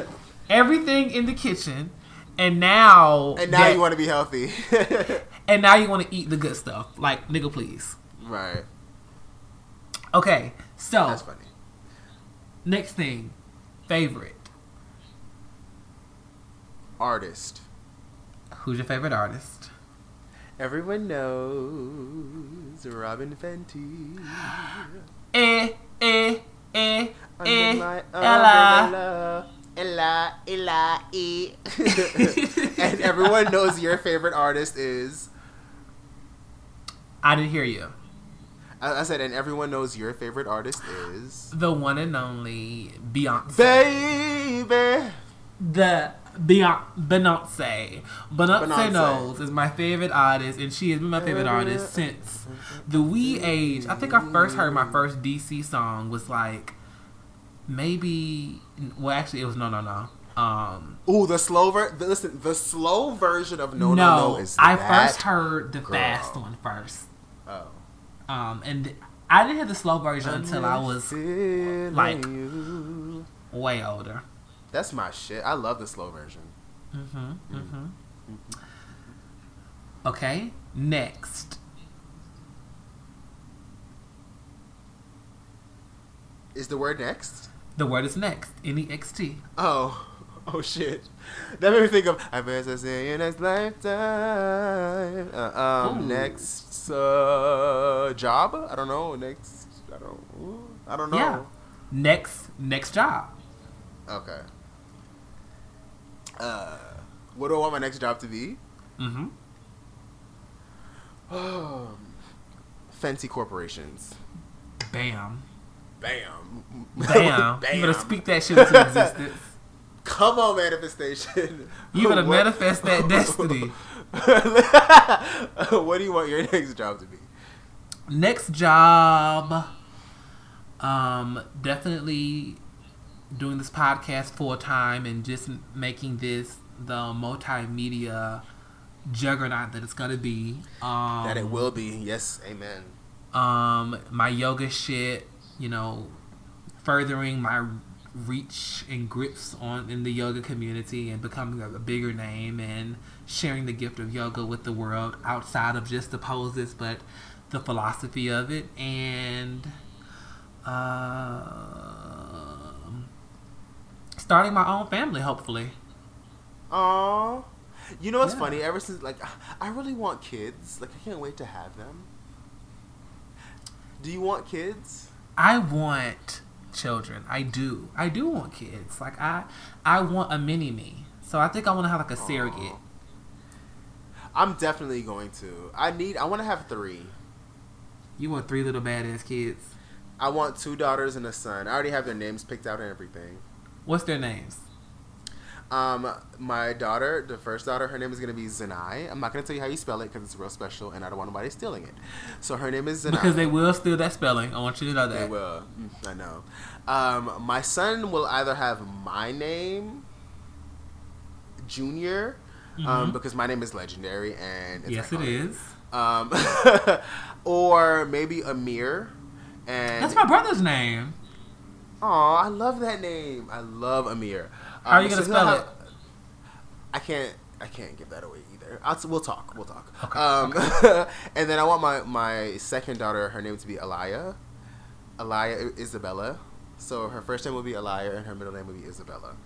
everything in the kitchen, and now And now that- you want to be healthy, and now you want to eat the good stuff. Like nigga, please. right? Okay, so That's funny. next thing, favorite. Artist. Who's your favorite artist? Everyone knows Robyn Fenty. Eh, eh, eh, Under eh, my Ella. Ella, Ella, E. and everyone knows your favorite artist is. I didn't hear you. I, I said, and everyone knows your favorite artist is The one and only Beyonce. baby. the Beyonce, Beyonce. Beyonce knows is my favorite artist, and she has been my favorite artist since the wee age. I think I first heard my first DC song was like maybe. Well, actually, it was no, no, no. Um, Ooh, the slow ver- the, listen, the slow version of No no, No No is I first heard the girl. fast one first. Oh. Um, and I didn't hear the slow version until I was like- you. way older. That's my shit. I love the slow version. Mm-hmm. Mm-hmm. Okay, next. Is the word next? The word is next. N E X T. Oh, oh shit! That made me think of I bet I see you next lifetime. Uh, um, Ooh. next uh, job? I don't know. Next, I don't. I don't know. Yeah. Next, next job. Okay. Uh, what do I want my next job to be? Mm-hmm. Fancy corporations. Bam. Bam. Bam. Bam. You better speak that shit into existence. Come on, manifestation. You better manifest that destiny. what do you want your next job to be? Next job. Um, definitely doing this podcast full time and just making this the multimedia juggernaut that it's gonna be. Um, that it will be. Yes, amen. um my yoga shit you know furthering my reach and grips on in the yoga community and becoming a, a bigger name and sharing the gift of yoga with the world outside of just the poses but the philosophy of it and um starting my own family hopefully Oh, You know what's Yeah. funny? Ever since, like, I really want kids. Like, I can't wait to have them. Do you want kids? I want children. I do. I do want kids. Like I, I want a mini me. So I think I want to have like a surrogate. I'm definitely going to. I need. I want to have three. You want three little badass kids. I want two daughters and a son. I already have their names picked out and everything. What's their names? Um, my daughter, the first daughter, her name is gonna be Zanai. I'm not gonna tell you how you spell it because it's real special, and I don't want nobody stealing it. So her name is Zanai. Because they will steal that spelling. I want you to know that. They will. Mm, I know. Um, my son will either have my name, Junior, um, Mhm. because my name is legendary, and it's yes, it iconic. is. Um, or maybe Amir. And That's my brother's name. Oh, I love that name. I love Amir. How are you Um, gonna he'll spell it? I can't. I can't give that away either. I'll, we'll talk. We'll talk. Okay, Um, and then I want my my second daughter, her name to be Alaya. Alaya Isabella. So her first name will be Alaya, and her middle name will be Isabella.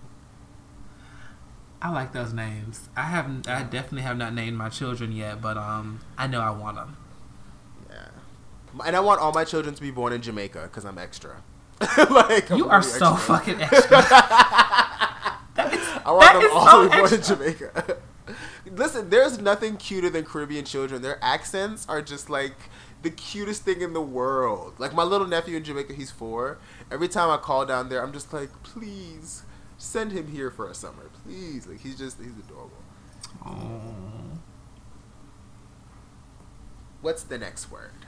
I like those names. I haven't. I definitely have not named my children yet, but um, I know I want them. Yeah. And I want all my children to be born in Jamaica because I'm extra. like I'm You are really so extra. fucking extra. that is, I want them all so to be born in. Jamaica. Listen, there's nothing cuter than Caribbean children. Their accents are just like the cutest thing in the world. Like my little nephew in Jamaica, he's four. Every time I call down there, I'm just like, please send him here for a summer, please. Like he's just he's adorable. Oh. What's the next word?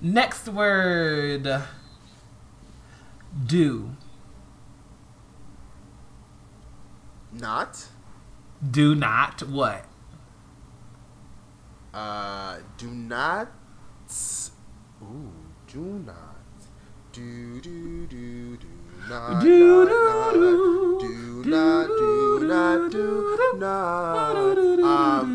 Next word. Do. Not. Do not what? Uh, do not. Ooh, do not. Do do do do not. Do, not, do, not, do not do not do not.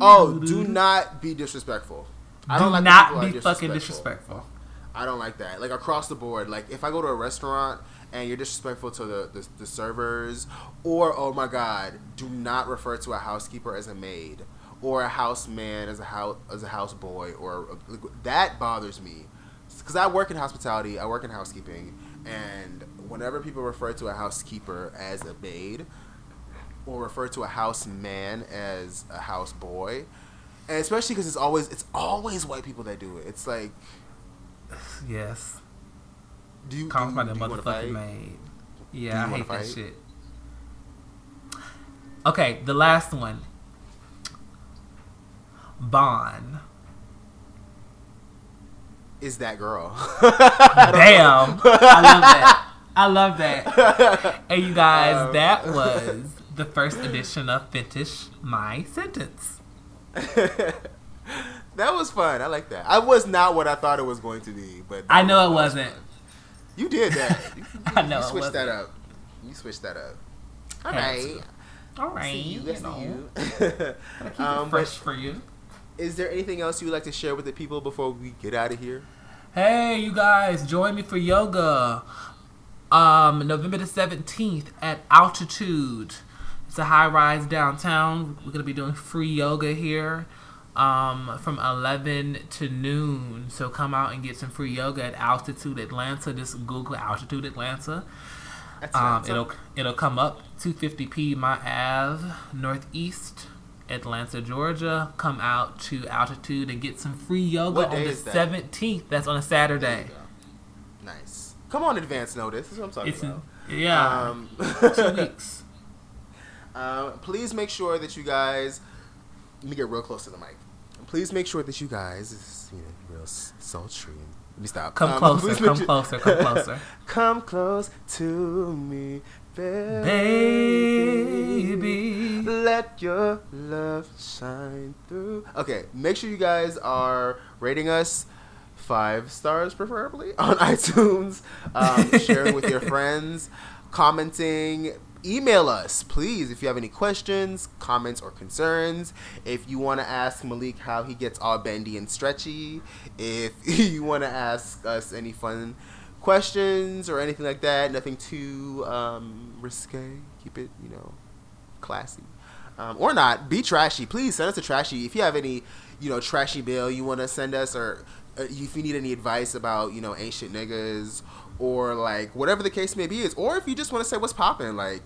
Oh, do not be disrespectful. I don't Do like not be fucking disrespectful. I don't like that. Like across the board. Like if I go to a restaurant and you're disrespectful to the, the, the servers, or oh my god, do not refer to a housekeeper as a maid or a houseman as a house as a houseboy or that bothers me because I work in hospitality, I work in housekeeping, and whenever people refer to a housekeeper as a maid or refer to a house man as a house boy, and especially because it's always it's always white people that do it. It's like, Yes. do you Calls do, by the do you wanna motherfucking maid. Yeah, I hate that shit. Okay, the last one. Bond. Is that girl? Damn. I love that. I love that. And you guys, Um, that was the first edition of Finish My Sentence. that was fun. I like that. I was not what I thought it was going to be, but I know it was wasn't. fun. You did that. You, I know you switched that wasn't. up. You switched that up. All right. All right. See you, you I know, you. Um, it but fresh for you. Is there anything else you would like to share with the people before we get out of here? Hey, you guys, join me for yoga. Um, November the 17th at Altitude. It's a high rise downtown. We're going to be doing free yoga here um, from 11 to noon. So come out and get some free yoga at Altitude Atlanta. Just Google Altitude Atlanta. Um, it'll it'll come up 250 Piedmont Ave, Northeast, Atlanta, Georgia. Come out to altitude and get some free yoga What on the is that? 17th. That's on a Saturday. Nice. Come on, advance notice. That's what I'm talking It's about. in, yeah, Um, two weeks. Um, please make sure that you guys. Let me get real close to the mic. Please make sure that you guys, this is, you know, real sultry. Let me stop. Come Um, closer, come sure- closer, come closer. come close to me, Baby. Let your love shine through. Okay, make sure you guys are rating us five stars, preferably on iTunes. Um, sharing with your friends, commenting. Email us, please, if you have any questions, comments, or concerns. If you want to ask Malik how he gets all bendy and stretchy, if you want to ask us any fun questions or anything like that, nothing too um, risque. Keep it, you know, classy. Um, or not, be trashy. Please send us a trashy. If you have any, you know, trashy bill you want to send us, or uh, if you need any advice about, you know, ancient niggas, or like whatever the case may be, is, or if you just want to say what's popping, like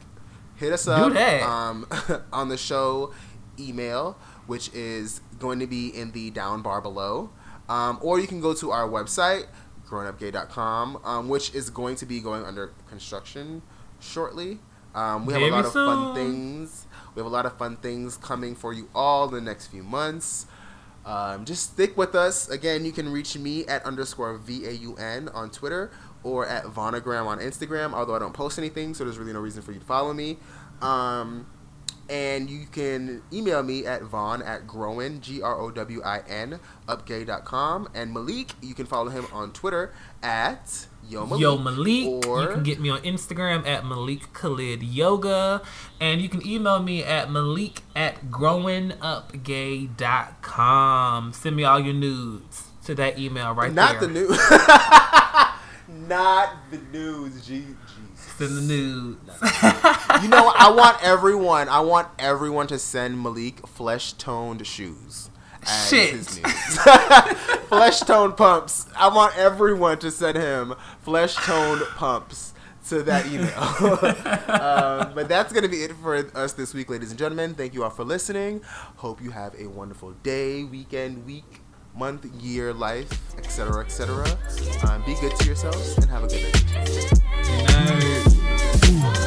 hit us up. Um, on the show email, which is going to be in the down bar below, um, or you can go to our website grownupgay.com, um, which is going to be going under construction shortly. Um, we have a lot of fun things. We have a lot of fun things coming for you all in the next few months. Um, just stick with us. Again, you can reach me at underscore V A U N on Twitter or at Vaunagram on Instagram, although I don't post anything, so there's really no reason for you to follow me. Um, and you can email me at Vaun at Growin, G R O W I N, upgay.com. And Malik, you can follow him on Twitter at Yo Malik. Yo Malik, Or you can get me on Instagram at Malik Khalid Yoga, and you can email me at Malik at growingupgay.com. Send me all your nudes to that email right not there. Not the news. not the news, G. Send the nudes. you know. I want everyone. I want everyone to send Malik flesh toned shoes. Shit. flesh toned pumps. I want everyone to send him flesh toned pumps to that email. um, but that's gonna be it for us this week, ladies and gentlemen. Thank you all for listening. Hope you have a wonderful day, weekend, week, month, year, life, etc., etc. Um, be good to yourselves and have a good night. Bye. You know